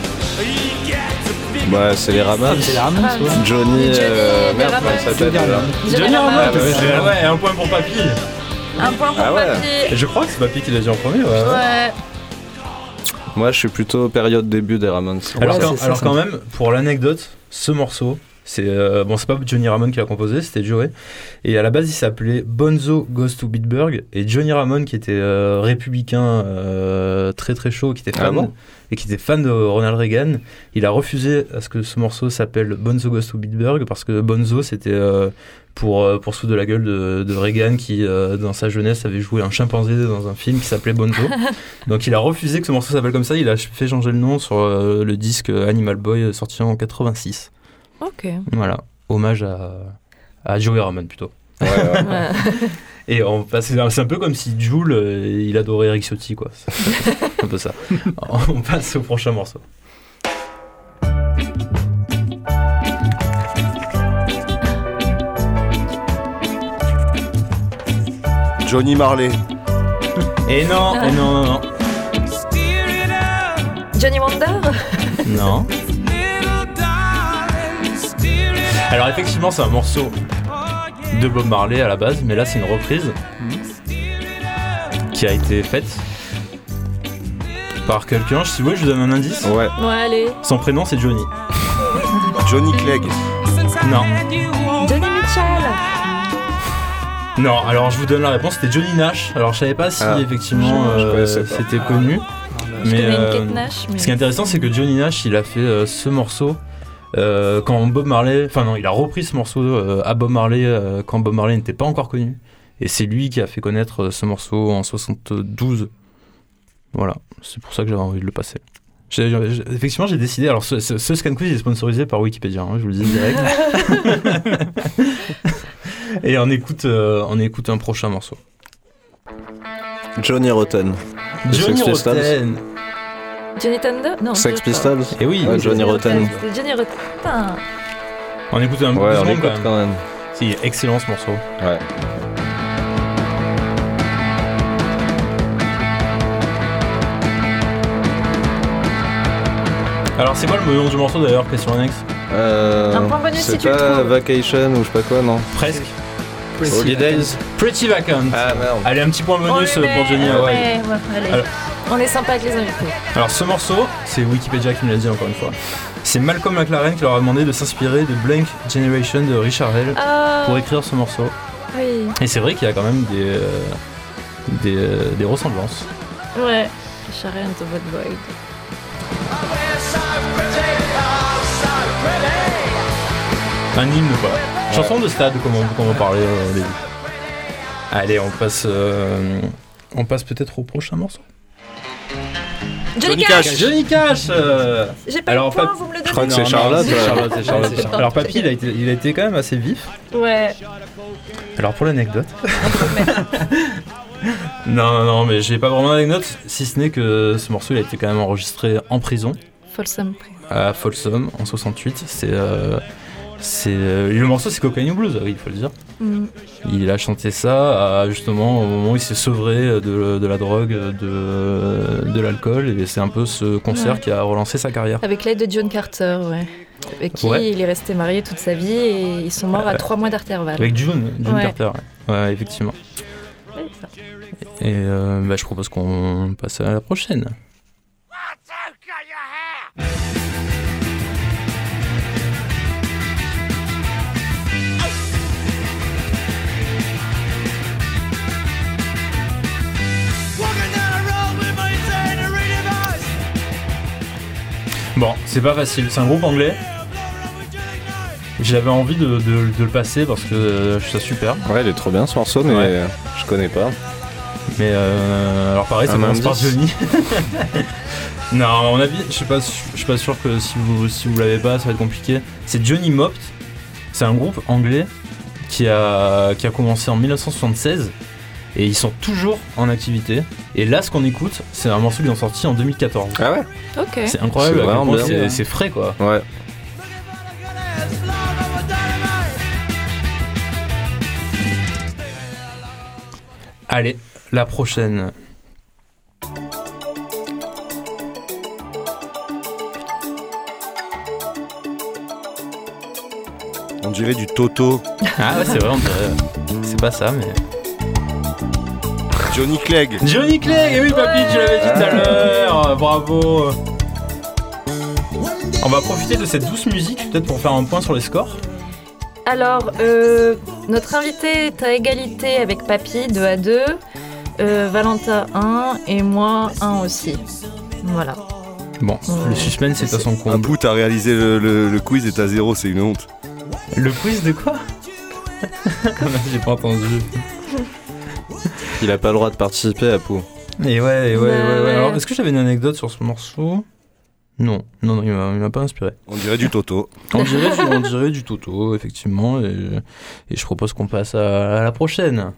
Bah, c'est les Ramones.
C'est la Ramones, ouais.
Johnny,
Johnny,
euh,
les
merde, comment il s'appelle
Johnny Ramones.
Johnny
Ramones,
Ah, bah
ouais, un point pour Papy.
Un point pour
Ah ouais.
Papy.
Et je crois que c'est Papy qui l'a dit en premier, ouais.
Ouais.
Moi, je suis plutôt période début des Ramones.
Alors,
Ouais,
quand,
c'est ça,
alors
ça.
quand même, pour l'anecdote, ce morceau, c'est euh, bon, c'est pas Johnny Ramone qui l'a composé, c'était Joey. Et à la base, il s'appelait Bonzo Goes to Bitburg. Et Johnny Ramone, qui était euh, républicain euh, très très chaud, qui était
Ah
fan
bon?
et qui était fan de Ronald Reagan, il a refusé à ce que ce morceau s'appelle Bonzo Goes to Bitburg parce que Bonzo, c'était euh, pour pour foutre de la gueule de, de Reagan qui, dans sa jeunesse, avait joué un chimpanzé dans un film qui s'appelait Bonzo. Donc il a refusé que ce morceau s'appelle comme ça. Il a fait changer le nom sur le disque Animal Boy sorti en 86.
Ok.
Voilà, hommage à, à Joey Ramone plutôt.
Ouais, ouais.
Ouais.
Et on passe, c'est un- c'est un peu comme si Jules, euh, il adorait Eric Ciotti, quoi. C'est un peu ça. on passe au prochain morceau.
Johnny Marley.
Et non, et non, non, non.
Johnny Wonder?
Non. Alors effectivement, c'est un morceau de Bob Marley à la base, mais là c'est une reprise qui a été faite par quelqu'un. Si vous voulez, je vous donne un indice.
Ouais.
Ouais, allez.
Son prénom c'est Johnny.
Johnny Clegg.
Non.
Johnny Mitchell
Non, alors je vous donne la réponse, c'était Johnny Nash. Alors je savais pas si
Ah.
effectivement euh, c'était connu. Mais euh,
Kate Nash, mais...
ce qui est intéressant, c'est que Johnny Nash, il a fait euh, ce morceau euh, quand Bob Marley, enfin non, il a repris ce morceau euh, à Bob Marley euh, quand Bob Marley n'était pas encore connu. Et c'est lui qui a fait connaître ce morceau en 72. Voilà, c'est pour ça que j'avais envie de le passer. Effectivement, j'ai décidé. Alors, ce, ce, ce scan quiz est sponsorisé par Wikipédia, hein, je vous le dis direct. Et on écoute, euh, on écoute un prochain morceau.
Johnny Rotten.
Johnny. Rotten.
Johnny Thunder Non.
Sex
je-
Pistols
Et oui,
Ouais, Johnny Rotten.
C'est Johnny Rotten.
on écoute un peu
Ouais,
de
on l'écoute
quand même.
quand même.
Si, excellent ce morceau.
Ouais.
Alors, c'est quoi le nom du morceau d'ailleurs Question annexe
Euh,
Un point bonus si
c'est
tu le trouves.
Vacation ou je sais pas quoi, non
Presque.
Holidays
Pretty Vacant.
Ah merde.
Allez, un petit point
On
bonus
le
pour Johnny
ouais, ouais, allez.
Alors-
On est sympa avec les invités.
Alors, ce morceau, c'est Wikipédia qui me l'a dit encore une fois. C'est Malcolm McLaren qui leur a demandé de s'inspirer de Blank Generation de Richard Hell
Ah,
pour écrire ce morceau.
oui.
Et c'est vrai qu'il y a quand même des, euh, des, euh, des ressemblances.
Ouais. Sharon the Bad Boy.
Un hymne quoi. Chanson de stade comme on, comme on parlait euh, au début. Allez, on passe, euh, on passe peut-être au prochain morceau.
Johnny,
Johnny
Cash.
Cash.
Johnny Cash euh,
J'ai pas
Alors,
le point,
pas-
vous me le
Je crois
donnez.
que c'est Charlotte.
c'est. Charlotte, c'est Charlotte.
c'est Charlotte.
Alors Papy, il a, été, il a été quand même assez vif.
Ouais.
Alors pour l'anecdote. non, non, non, mais j'ai pas vraiment d'anecdote, si ce n'est que ce morceau il a été quand même enregistré en prison
Folsom.
à Folsom en 68. C'est. euh, c'est euh, le morceau c'est Cocaine Blues, oui, il faut le dire.
Mm.
Il a chanté ça à, justement au moment où il s'est sevré de, de la drogue, de, de l'alcool, et c'est un peu ce concert
Ouais.
qui a relancé sa carrière.
Avec l'aide de John Carter, ouais. Avec qui
Ouais.
il est resté marié toute sa vie et ils sont morts à trois mois d'intervalle.
Avec June, June. Carter, ouais. Effectivement. Et euh, bah, je propose qu'on passe à la prochaine. Bon, c'est pas facile, c'est un groupe anglais. J'avais envie de, de- de le passer parce que euh, je trouve ça super.
Ouais, il est trop bien ce morceau, mais
Ouais.
je connais pas.
Mais euh, alors pareil, ça
Un
commence par Johnny. non, à mon avis, je suis pas, su- je suis pas sûr que si vous si vous l'avez pas, ça va être compliqué. C'est Johnny Mopt. C'est un groupe anglais qui a qui a commencé en 1976 Et ils sont toujours en activité. Et là, ce qu'on écoute, c'est un morceau qu'ils ont sorti en 2014.
Ah ouais
Ok.
C'est incroyable,
C'est
frais quoi.
Ouais.
Allez, la prochaine.
On dirait du Toto.
Ah ouais, c'est vrai, on dirait. C'est pas ça, mais.
Johnny Clegg.
Johnny Clegg, eh oui, papy, tu l'avais dit tout à l'heure. Bravo. On va profiter de cette douce musique, peut-être pour faire un point sur les scores.
Alors, euh, notre invité est à égalité avec Papy, 2 à 2. euh, Valentin 1 et moi 1 aussi. Voilà.
Bon, le suspense est à son
Un
comble.
bout, t'as réalisé le, le- le quiz et t'as zéro, c'est une honte.
Le quiz de quoi? J'ai pas entendu
Il a pas le droit de participer à Pou.
Et ouais, et ouais, ouais, ouais.
ouais.
Alors, est-ce que j'avais une anecdote sur ce morceau? Non, non, non, il m'a il m'a pas inspiré.
On dirait du Toto.
On dirait, du, on dirait du Toto, effectivement, et, et je propose qu'on passe à, à la prochaine.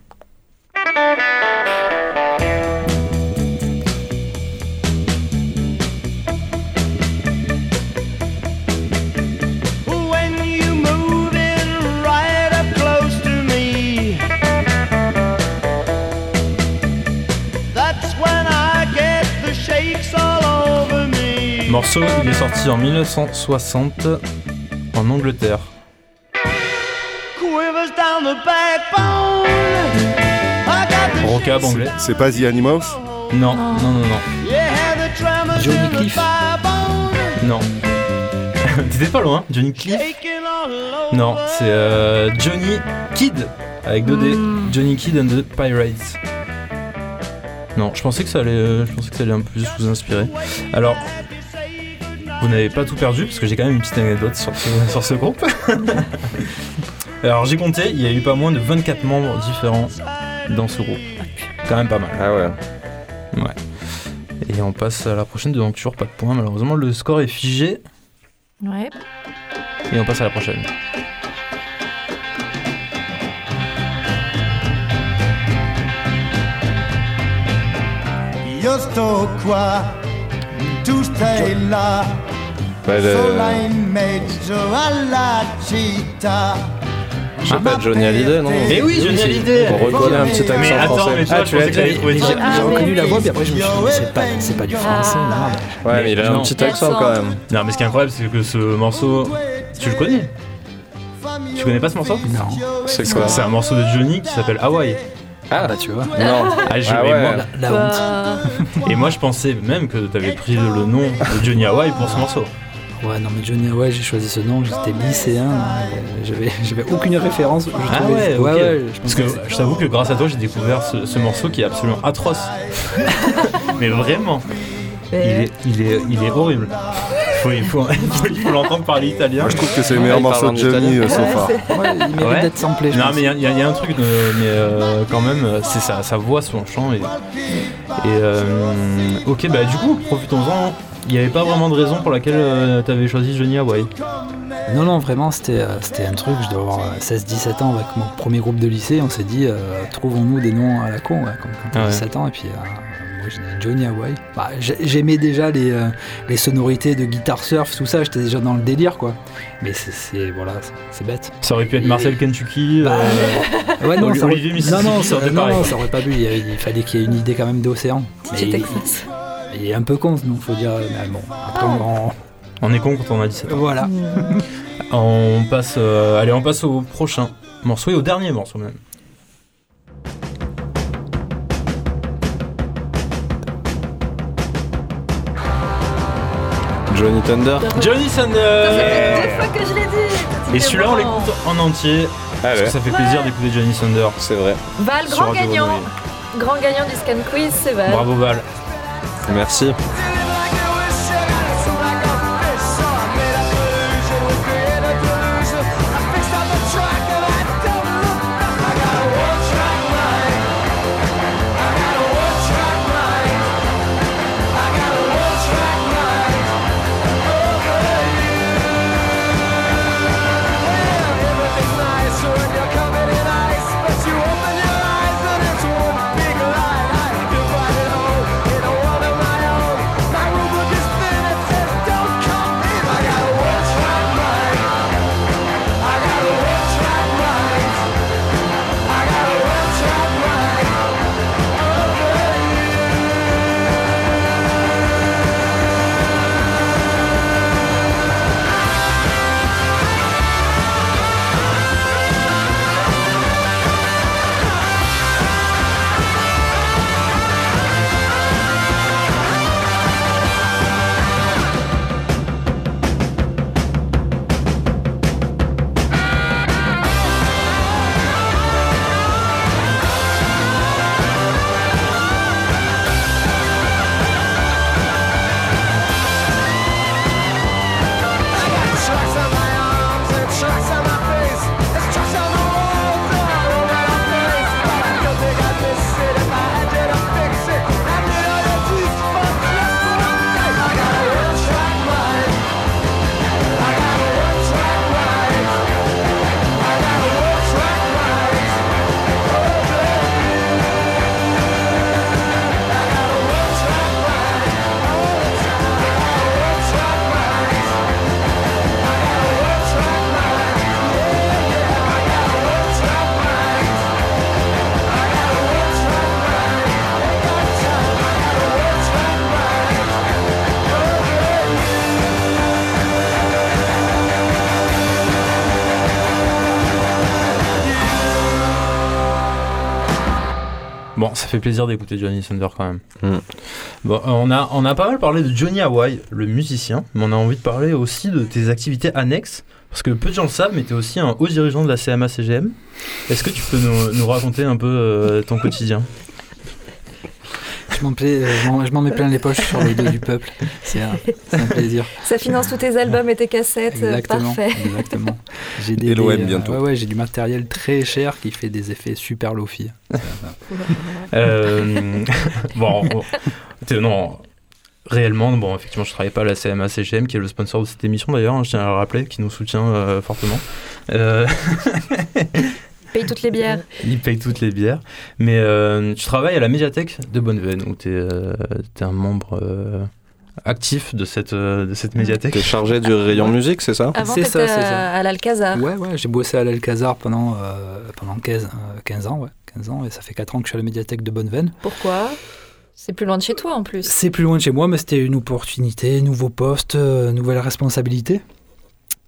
Morceau, il est sorti en 1960 en Angleterre. Rockab anglais.
C'est pas The Animals?
Non, non, non, non,
Johnny Cliff.
non. T'étais pas loin, Johnny Cliff. Non, c'est euh, Johnny Kidd avec 2D.
Mm.
Johnny Kidd and the Pirates. Non, je pensais que ça allait, euh, je pensais que ça allait un peu plus vous inspirer. Alors, vous n'avez pas tout perdu parce que j'ai quand même une petite anecdote sur ce, sur ce groupe. Alors j'ai compté, il y a eu pas moins de 24 membres différents dans ce groupe. Quand même pas mal.
Ah ouais.
Et on passe à la prochaine, donc toujours pas de points. Malheureusement, le score est figé
Ouais.
et on passe à la prochaine.
Là,
Je sais pas, Johnny Hallyday, non
Eh oui, Johnny Hallyday
On reconnaît un petit accent
Mais attends,
français.
mais toi,
ah, tu l'as
ça.
J'ai
Ah,
j'ai reconnu
mais
la voix, puis après je me suis dit, c'est pas, c'est pas du français. Mais-
Ouais, mais il a
Non.
un petit accent quand même.
Non, mais ce qui est incroyable, c'est que ce morceau, tu le connais Tu connais pas ce morceau
Non.
C'est quoi
C'est un morceau de Johnny qui s'appelle Hawaii.
Ah,
Bah tu vois.
non.
Ah, je-
Ah ouais.
moi,
La, la honte.
Bah,
et moi, je pensais même que t'avais pris le nom de Johnny Hawaii pour ce morceau.
Ouais, non, mais Johnny, ouais, j'ai choisi ce nom, j'étais lycéen, j'avais, j'avais aucune référence. je
Ah
trouvais-
ouais, ok.
je
Parce que je t'avoue que grâce à toi, j'ai découvert ce, ce morceau qui est absolument atroce. mais vraiment, il est, il est, il est horrible. Faut, il faut, il l'entendre parler italien.
Moi, je trouve que c'est le meilleur
il
morceau de Johnny euh, so far.
Ouais, il mérite
Ouais.
d'être samplé,
Non,
pense.
mais il y a- y, y un truc, de- mais euh, quand même, c'est sa, sa voix, son chant. Et, et euh, ok, bah du coup, profitons-en. Il n'y avait pas vraiment de raison pour laquelle euh, t'avais choisi Johnny Hawaii.
Non, non, vraiment, c'était, euh, c'était un truc, je dois avoir euh, 16-17 ans avec mon premier groupe de lycée, on s'est dit, euh, trouvons-nous des noms à la con, ouais, comme quand
Ah
on
ouais.
17 ans, et puis euh, dit Johnny Hawaii. Bah, j'ai- j'aimais déjà les, euh, les sonorités de guitare surf, tout ça, j'étais déjà dans le délire, quoi. Mais c'est, voilà, c'est, bête.
Ça aurait pu être Marcel Kentucky.
Bah,
euh,
Ouais, non, ça aurait- non,
ça
ça,
aurait
non, non, ça pas pu, il, fallait qu'il y ait une idée quand même d'océan. Il,
Texas.
il est un peu con, donc faut dire, mais bon, après on-
on est con quand on a 17 ans.
voilà.
On passe, euh, allez, on passe au prochain morceau et au dernier morceau même.
Johnny Thunder.
Johnny Thunder
deux fois que je l'ai dit.
Et celui-là, on l'écoute en entier
Ah
parce
ouais,
que ça fait plaisir d'écouter Johnny Thunder.
c'est vrai.
Val, grand gagnant. Grand gagnant du Scan Quiz, c'est Val.
Bravo Val.
Merci.
Fait plaisir d'écouter Johnny Thunder quand même.
Mm.
Bon, euh, on, a, on a pas mal parlé de Johnny Hawaii, le musicien, mais on a envie de parler aussi de tes activités annexes. Parce que peu de gens le savent, mais tu es aussi un haut dirigeant de la CMA-CGM. Est-ce que tu peux nous, nous raconter un peu euh, ton quotidien?
Je m'en plais- euh, je m'en- mets plein les poches sur le dos du peuple. C'est un, c'est un plaisir.
Ça finance tous tes albums et tes cassettes. euh,
Exactement.
Parfait.
Exactement. J'ai
Et l'OM
des-
bientôt.
Ouais, ouais, j'ai du matériel très cher qui fait des effets super lofi.
Euh, Bon, non. Réellement, bon, effectivement, je travaille pas à la CMA-CGM, qui est le sponsor de cette émission d'ailleurs, hein, je tiens à le rappeler, qui nous soutient euh, fortement. Euh,
Paye toutes les bières.
Il paye toutes les bières. Mais euh, tu travailles à la médiathèque de Bonneveine, où tu es, un membre euh, actif de cette, euh, de cette médiathèque.
T'es chargé du rayon musique, c'est ça
C'est ça, c'est ça.
à, l'Alcazar.
Ouais, ouais, j'ai bossé à l'Alcazar pendant, euh, pendant 15, euh, 15 ans, ouais. 15 ans, et ça fait 4 ans que je suis à la médiathèque de Bonneveine.
Pourquoi? C'est plus loin de chez toi en plus.
C'est plus loin de chez moi, mais c'était une opportunité, nouveau poste, euh, nouvelle responsabilité.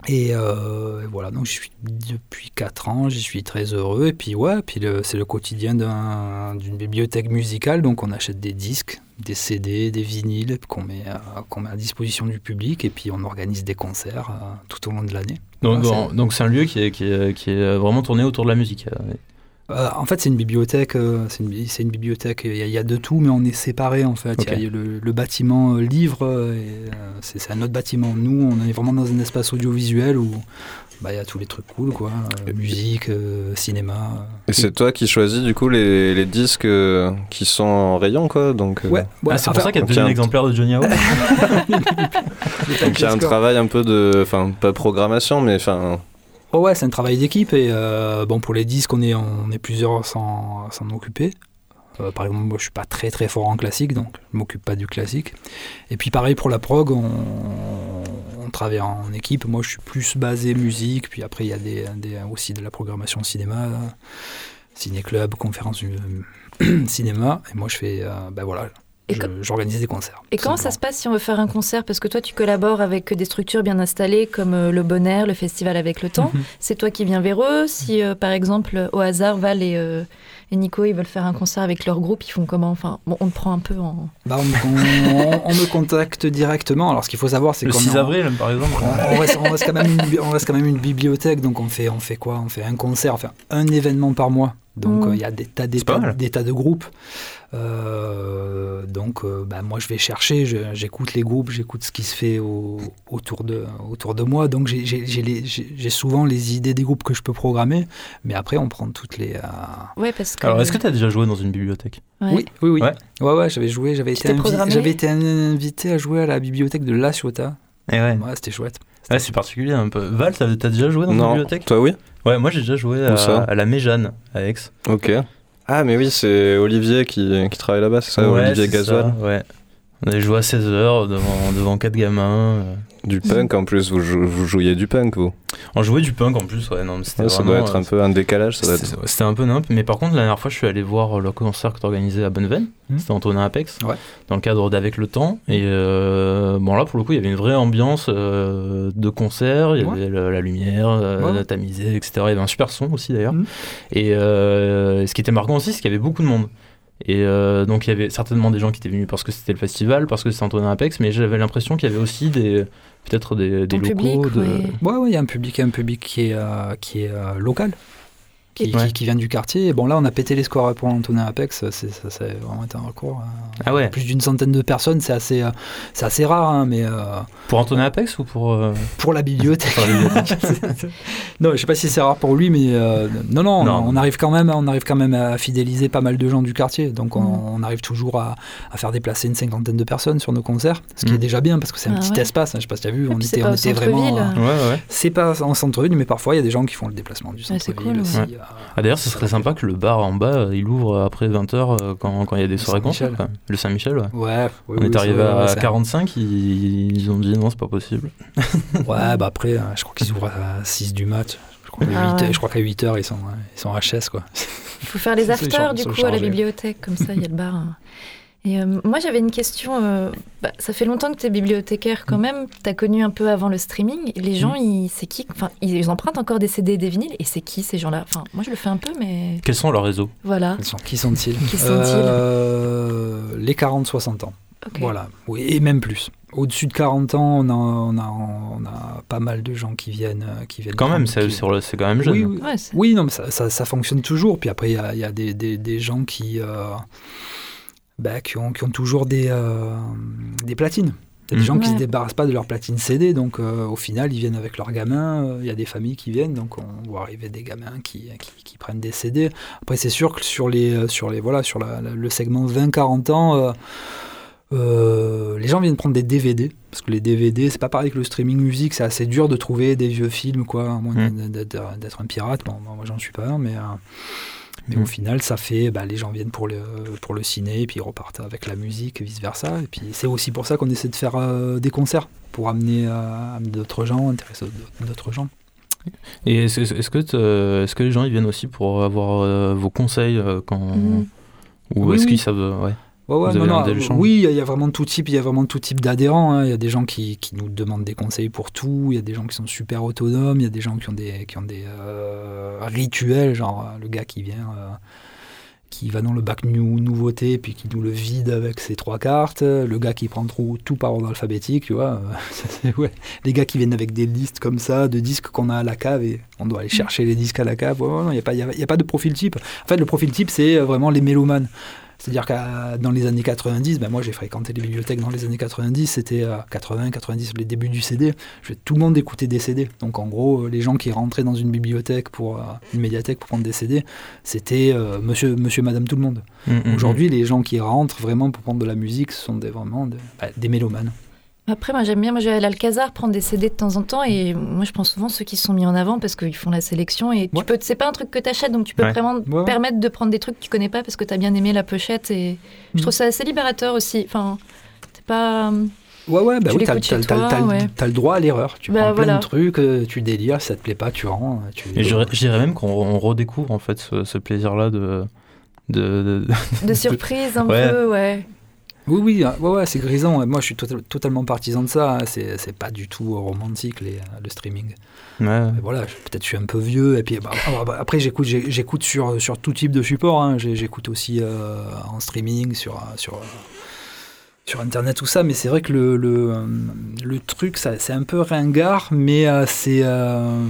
Et euh, et voilà, donc je suis depuis 4 ans, j'y suis très heureux. Et puis ouais, puis c'est le quotidien d'un- d'une bibliothèque musicale, donc on achète des disques, des CD, des vinyles qu'on met, à- qu'on met à disposition du public, et puis on organise des concerts euh, tout au long de l'année.
Donc,
Voilà,
c'est un lieu qui est, qui, est, qui est vraiment tourné autour de la musique. euh.
Euh, en fait, c'est une bibliothèque. euh, c'est une, bi- c'est une bibliothèque. Il y, a- il y a de tout, mais on est séparés en fait. Il y a le, le bâtiment euh, livre, et, c'est c'est un autre bâtiment. Nous, on est vraiment dans un espace audiovisuel où bah, il y a tous les trucs cool, quoi. Euh, musique, euh, cinéma.
Et c'est toi qui choisis du coup les, les disques euh, qui sont en rayon, quoi. Donc, euh,
Ouais, ouais.
Ah, c'est pour ça qu'il y a
un-
exemplaires de Johnny Hawaii.
donc il y a un travail un peu de. Enfin, pas programmation, mais enfin.
Oh ouais, c'est un travail d'équipe et euh, bon pour les disques on est plusieurs à s'en occuper. Euh, par exemple, moi je suis pas très très fort en classique donc je m'occupe pas du classique. Et puis pareil pour la prog, on, travaille en équipe. Moi je suis plus basé musique, puis après il y a aussi de la programmation cinéma, ciné club, conférence euh, cinéma et moi je fais ben voilà, j'organise des concerts.
Et comment ça se passe si on veut faire un concert? Parce que toi, tu collabores avec des structures bien installées comme euh, le Bon Air, le Festival avec le temps.
Mhm.
C'est toi qui viens vers eux. Si, euh, par exemple, au hasard, Val et, euh, et Nico, ils veulent faire un concert avec leur groupe, ils font comment? Enfin, bon, on te prend un peu en...
Bah, on, on- on me contacte directement. Alors ce qu'il faut savoir c'est
Le
qu'on
6
est en-
avril, par exemple.
on, on reste, on reste quand même une, bi- on reste quand même une bibliothèque, donc on fait, on fait quoi? On fait un concert, enfin un événement par mois. Donc
Mm.
euh, il y a des tas, des tas, des tas de groupes. Euh, donc euh, bah, moi je vais chercher, j'écoute les groupes, j'écoute ce qui se fait au- autour, de, autour de moi. Donc j'ai- souvent les idées des groupes que je peux programmer, mais après on prend toutes les... euh,
Ouais, parce que...
Alors, est-ce que tu as déjà joué dans une bibliothèque?
Ouais.
Oui, oui, oui.
Ouais.
Ouais, ouais, j'avais joué, j'avais été, invi- invité à jouer à la bibliothèque de La Ciotat.
Eh ouais.
Ouais, c'était chouette.
Ouais, c'est particulier un peu. Val, t'as déjà joué dans une bibliothèque?
Toi, oui
Ouais, moi j'ai déjà joué à, à la Méjeanne, à Aix.
Ok. Ah, mais oui, c'est Olivier qui, qui travaille là-bas, c'est ça
Ouais,
Olivier
ça, Ouais. On avait joué à 16h devant, devant 4 gamins. Euh.
Du punk en plus, vous, jou- vous jouiez du punk, vous.
On jouait du punk en plus, ouais. Non, mais c'était
Ouais, ça
vraiment,
doit être un
euh,
peu un décalage, ça doit être.
C'était un peu nimp, mais par contre, la dernière fois, je suis allé voir le concert que tu organisé à Bonneveine.
Mhm.
C'était Antonin Apex,
Ouais.
dans le cadre d'Avec le Temps. Et euh, bon, là, pour le coup, il y avait une vraie ambiance euh, de concert. Il y avait la lumière euh,
Ouais, ouais.
tamisée, etc. Il y avait un super son aussi, d'ailleurs.
Mhm.
Et euh, ce qui était marquant aussi, c'est qu'il y avait beaucoup de monde. Et euh, donc, il y avait certainement des gens qui étaient venus parce que c'était le festival, parce que c'était Antonin Apex, mais j'avais l'impression qu'il y avait aussi des peut-être des, des locaux.
public,
de...
ouais.
Ouais, ouais, il y a un public, un public qui est, euh, qui est euh, local, qui,
Ouais.
qui vient du quartier. Et bon, là, on a pété les scores pour Antonin Apex. C'est, ça, ça a vraiment été un recours. euh,
Ah ouais.
Plus d'une centaine de personnes, c'est assez, euh, c'est assez rare, hein, mais euh,
Pour Antonin Apex ou pour. euh,
pour la bibliothèque?
pour la bibliothèque
non, je sais pas si c'est rare pour lui, mais euh, non, non,
Non.
On, arrive quand même, on arrive quand même à fidéliser pas mal de gens du quartier. Donc, on,
Mm.
on arrive toujours à, à faire déplacer une cinquantaine de personnes sur nos concerts, ce qui
Mm.
est déjà bien parce que c'est un
Ah
petit
ouais.
espace. hein, je sais pas si tu as vu,
Et
on était,
pas
on était vraiment.
centre-ville.
euh,
Ouais, ouais.
c'est pas en centre-ville, mais parfois il y a des gens qui font le déplacement du
c'est
centre-ville
cool,
aussi. Euh,
Ah, D'ailleurs, ce serait sympa que le bar en bas, euh, il ouvre après 20h quand quand il y a des soirées concerts. Le Saint-Michel, ouais.
Ouais, oui,
On
oui,
est arrivé à
c'est-
45, ils, ils ont dit non, c'est pas possible.
Ouais, bah après, euh, je crois qu'ils ouvrent à 6 du mat. Je crois qu'à
Ah
8,
ouais.
je crois qu'à 8 heures, ils sont, ils sont HS, quoi.
Il faut faire les afters, du coup, à la bibliothèque. Comme ça, il y a le bar. Et euh, moi, j'avais une question. euh, bah, ça fait longtemps que tu es bibliothécaire quand même. Tu as connu un peu avant le streaming. Les gens, ils, c'est qui Enfin, ils, empruntent encore des CD et des vinyles. Et c'est qui ces gens-là? Enfin, moi, je le fais un peu, mais
Quels sont leurs réseaux?
Voilà.
Qui sont- Qui sont-ils?
Qui sont-ils?
Euh, Les 40-60 ans. Voilà, oui, et même plus. Au-dessus de 40 ans, on a, on, a, on a pas mal de gens qui viennent. Qui viennent
Quand même, c'est
qui-
c'est- c'est quand même jeune.
Oui, oui.
Ouais,
Oui, non, mais ça, ça, ça fonctionne toujours. Puis après, il y a, il y a des, des, des gens qui, euh, bah, qui, ont, qui ont toujours des, euh, des platines. Il y a des
Mhm.
gens qui
Ouais.
se débarrassent pas de leur platine CD, donc euh, au final, ils viennent avec leurs gamins. euh, Il y a des familles qui viennent, donc on voit arriver des gamins qui, qui, qui prennent des CD. Après, c'est sûr que sur, les, sur, les, voilà, sur la- la- le segment 20-40 ans, euh, euh, les gens viennent prendre des DVD. Parce que les DVD, c'est pas pareil que le streaming musique, c'est assez dur de trouver des vieux films, quoi, à moins
Mm.
d'être d'être un pirate. Bon, moi, j'en suis pas un, mais. Euh, mais
Mm.
au final, ça fait, bah, les gens viennent pour le, pour le ciné, et puis ils repartent avec la musique, et vice-versa. Et puis c'est aussi pour ça qu'on essaie de faire euh, des concerts, pour amener, euh, amener d'autres gens, intéresser d'autres gens.
Et est-ce que, te- est-ce que les gens ils viennent aussi pour avoir euh, vos conseils euh, quand
Mhm.
ou
Oui,
est-ce
oui.
qu'ils savent euh, ouais.
Ouais, non, non,
échanges
oui, il y a- il vraiment tout type, il y a vraiment tout type d'adhérents. hein. Il y a des gens qui, qui nous demandent des conseils pour tout. Il y a des gens qui sont super autonomes. Il y a des gens qui ont des, qui ont des euh, rituels, genre euh, le gars qui vient, euh, qui va dans le bac nou- nouveauté, puis qui nous le vide avec ses trois cartes. Le gars qui prend trop, tout par ordre alphabétique, tu vois. euh, ouais. Les gars qui viennent avec des listes comme ça de disques qu'on a à la cave et on doit aller chercher les disques à la cave. Ouais, ouais, non, Il n'y a, pas- il y a, il y a pas de profil type. En fait, le profil type, c'est euh, vraiment les mélomanes. C'est-à-dire que dans les années 90, ben moi j'ai fréquenté les bibliothèques dans les années 90, c'était euh, 80, 90, les débuts du CD. Je- tout le monde écoutait des CD. Donc en gros, euh, les gens qui rentraient dans une bibliothèque pour euh, une médiathèque pour prendre des CD, c'était euh, monsieur, monsieur, madame, tout le monde.
Mhm, mhm.
Aujourd'hui, les gens qui rentrent vraiment pour prendre de la musique, ce sont des, vraiment de- bah, des mélomanes.
Après, moi, j'aime bien. Moi, je vais à l'Alcazar prendre des CD de temps en temps. Et moi, je prends souvent ceux qui sont mis en avant parce qu'ils font la sélection. Et tu
Ouais.
peux, c'est pas un truc que tu achètes, donc tu peux
Ouais.
vraiment
Ouais,
permettre de prendre des trucs que tu connais pas parce que tu as bien aimé la pochette. Et je
Mhm.
trouve ça assez libérateur aussi. Enfin, c'est pas.
Ouais, ouais, bah
Tu
oui, t'as, t'as- t'as- t'as le-
ouais.
t'as le droit à l'erreur. Tu
Bah,
prends plein
voilà.
de trucs, euh, tu délires, ça te plaît pas, tu rends. Tu...
Et je dirais- je dirais même qu'on on redécouvre en fait ce, ce plaisir-là de, de, de-
De surprise un
Ouais.
peu, ouais.
Oui, oui, euh, ouais, ouais, c'est grisant. Moi, je suis total- totalement partisan de ça. hein. C'est, pas du tout romantique, les, le streaming.
Ouais.
Voilà, je- peut-être je suis un peu vieux. Et puis bah, ah, bah, après, j'écoute, sur, sur tout type de support. hein. J'écoute aussi euh, en streaming, sur, sur, sur Internet, tout ça. Mais c'est vrai que le, le, euh, le truc, c'est un peu ringard, mais euh, c'est, euh,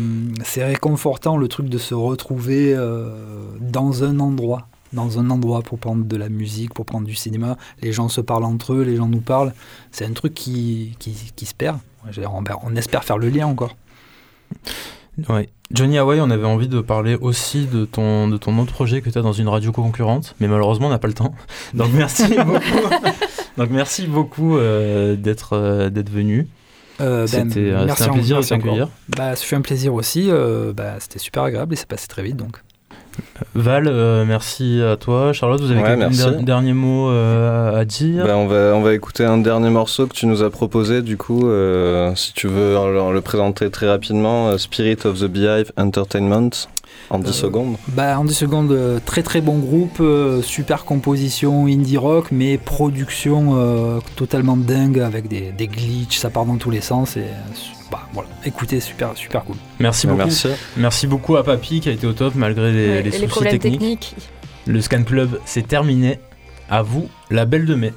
réconfortant le truc de se retrouver dans un endroit. Dans un endroit pour prendre de la musique, pour prendre du cinéma. Les gens se parlent entre eux, les gens nous parlent. C'est un truc qui, qui, qui se perd. On, on espère faire le lien encore.
Ouais. Johnny Hawaii, on avait envie de parler aussi de ton, de ton autre projet que tu as dans une radio concurrente, mais malheureusement on n'a pas le temps. Donc merci beaucoup. Donc merci beaucoup euh, d'être euh, d'être venu.
Euh, ben,
C'était euh, un plaisir de t'accueillir.
Bah, ça fait un plaisir aussi. bah, c'était super agréable et c'est passé très vite donc.
Val, euh, merci à toi. Charlotte, vous avez
Ouais,
quelques derniers mots euh, à dire?
Bah, on, va, on va écouter un dernier morceau que tu nous as proposé, du coup, euh, si tu veux alors, le présenter très rapidement, Spirit of the Beehive Entertainment, en 10
Euh,
secondes.
Bah, en 10 secondes, euh, très très bon groupe, euh, super composition indie rock, mais production euh, totalement dingue avec des, des glitches, ça part dans tous les sens et bah, voilà, écoutez, super super cool.
Merci beaucoup.
Merci.
Merci beaucoup à Papy qui a été au top malgré les,
Ouais,
les soucis
les problèmes
techniques.
techniques.
Le Scan Club, c'est terminé. À vous, la belle de mai.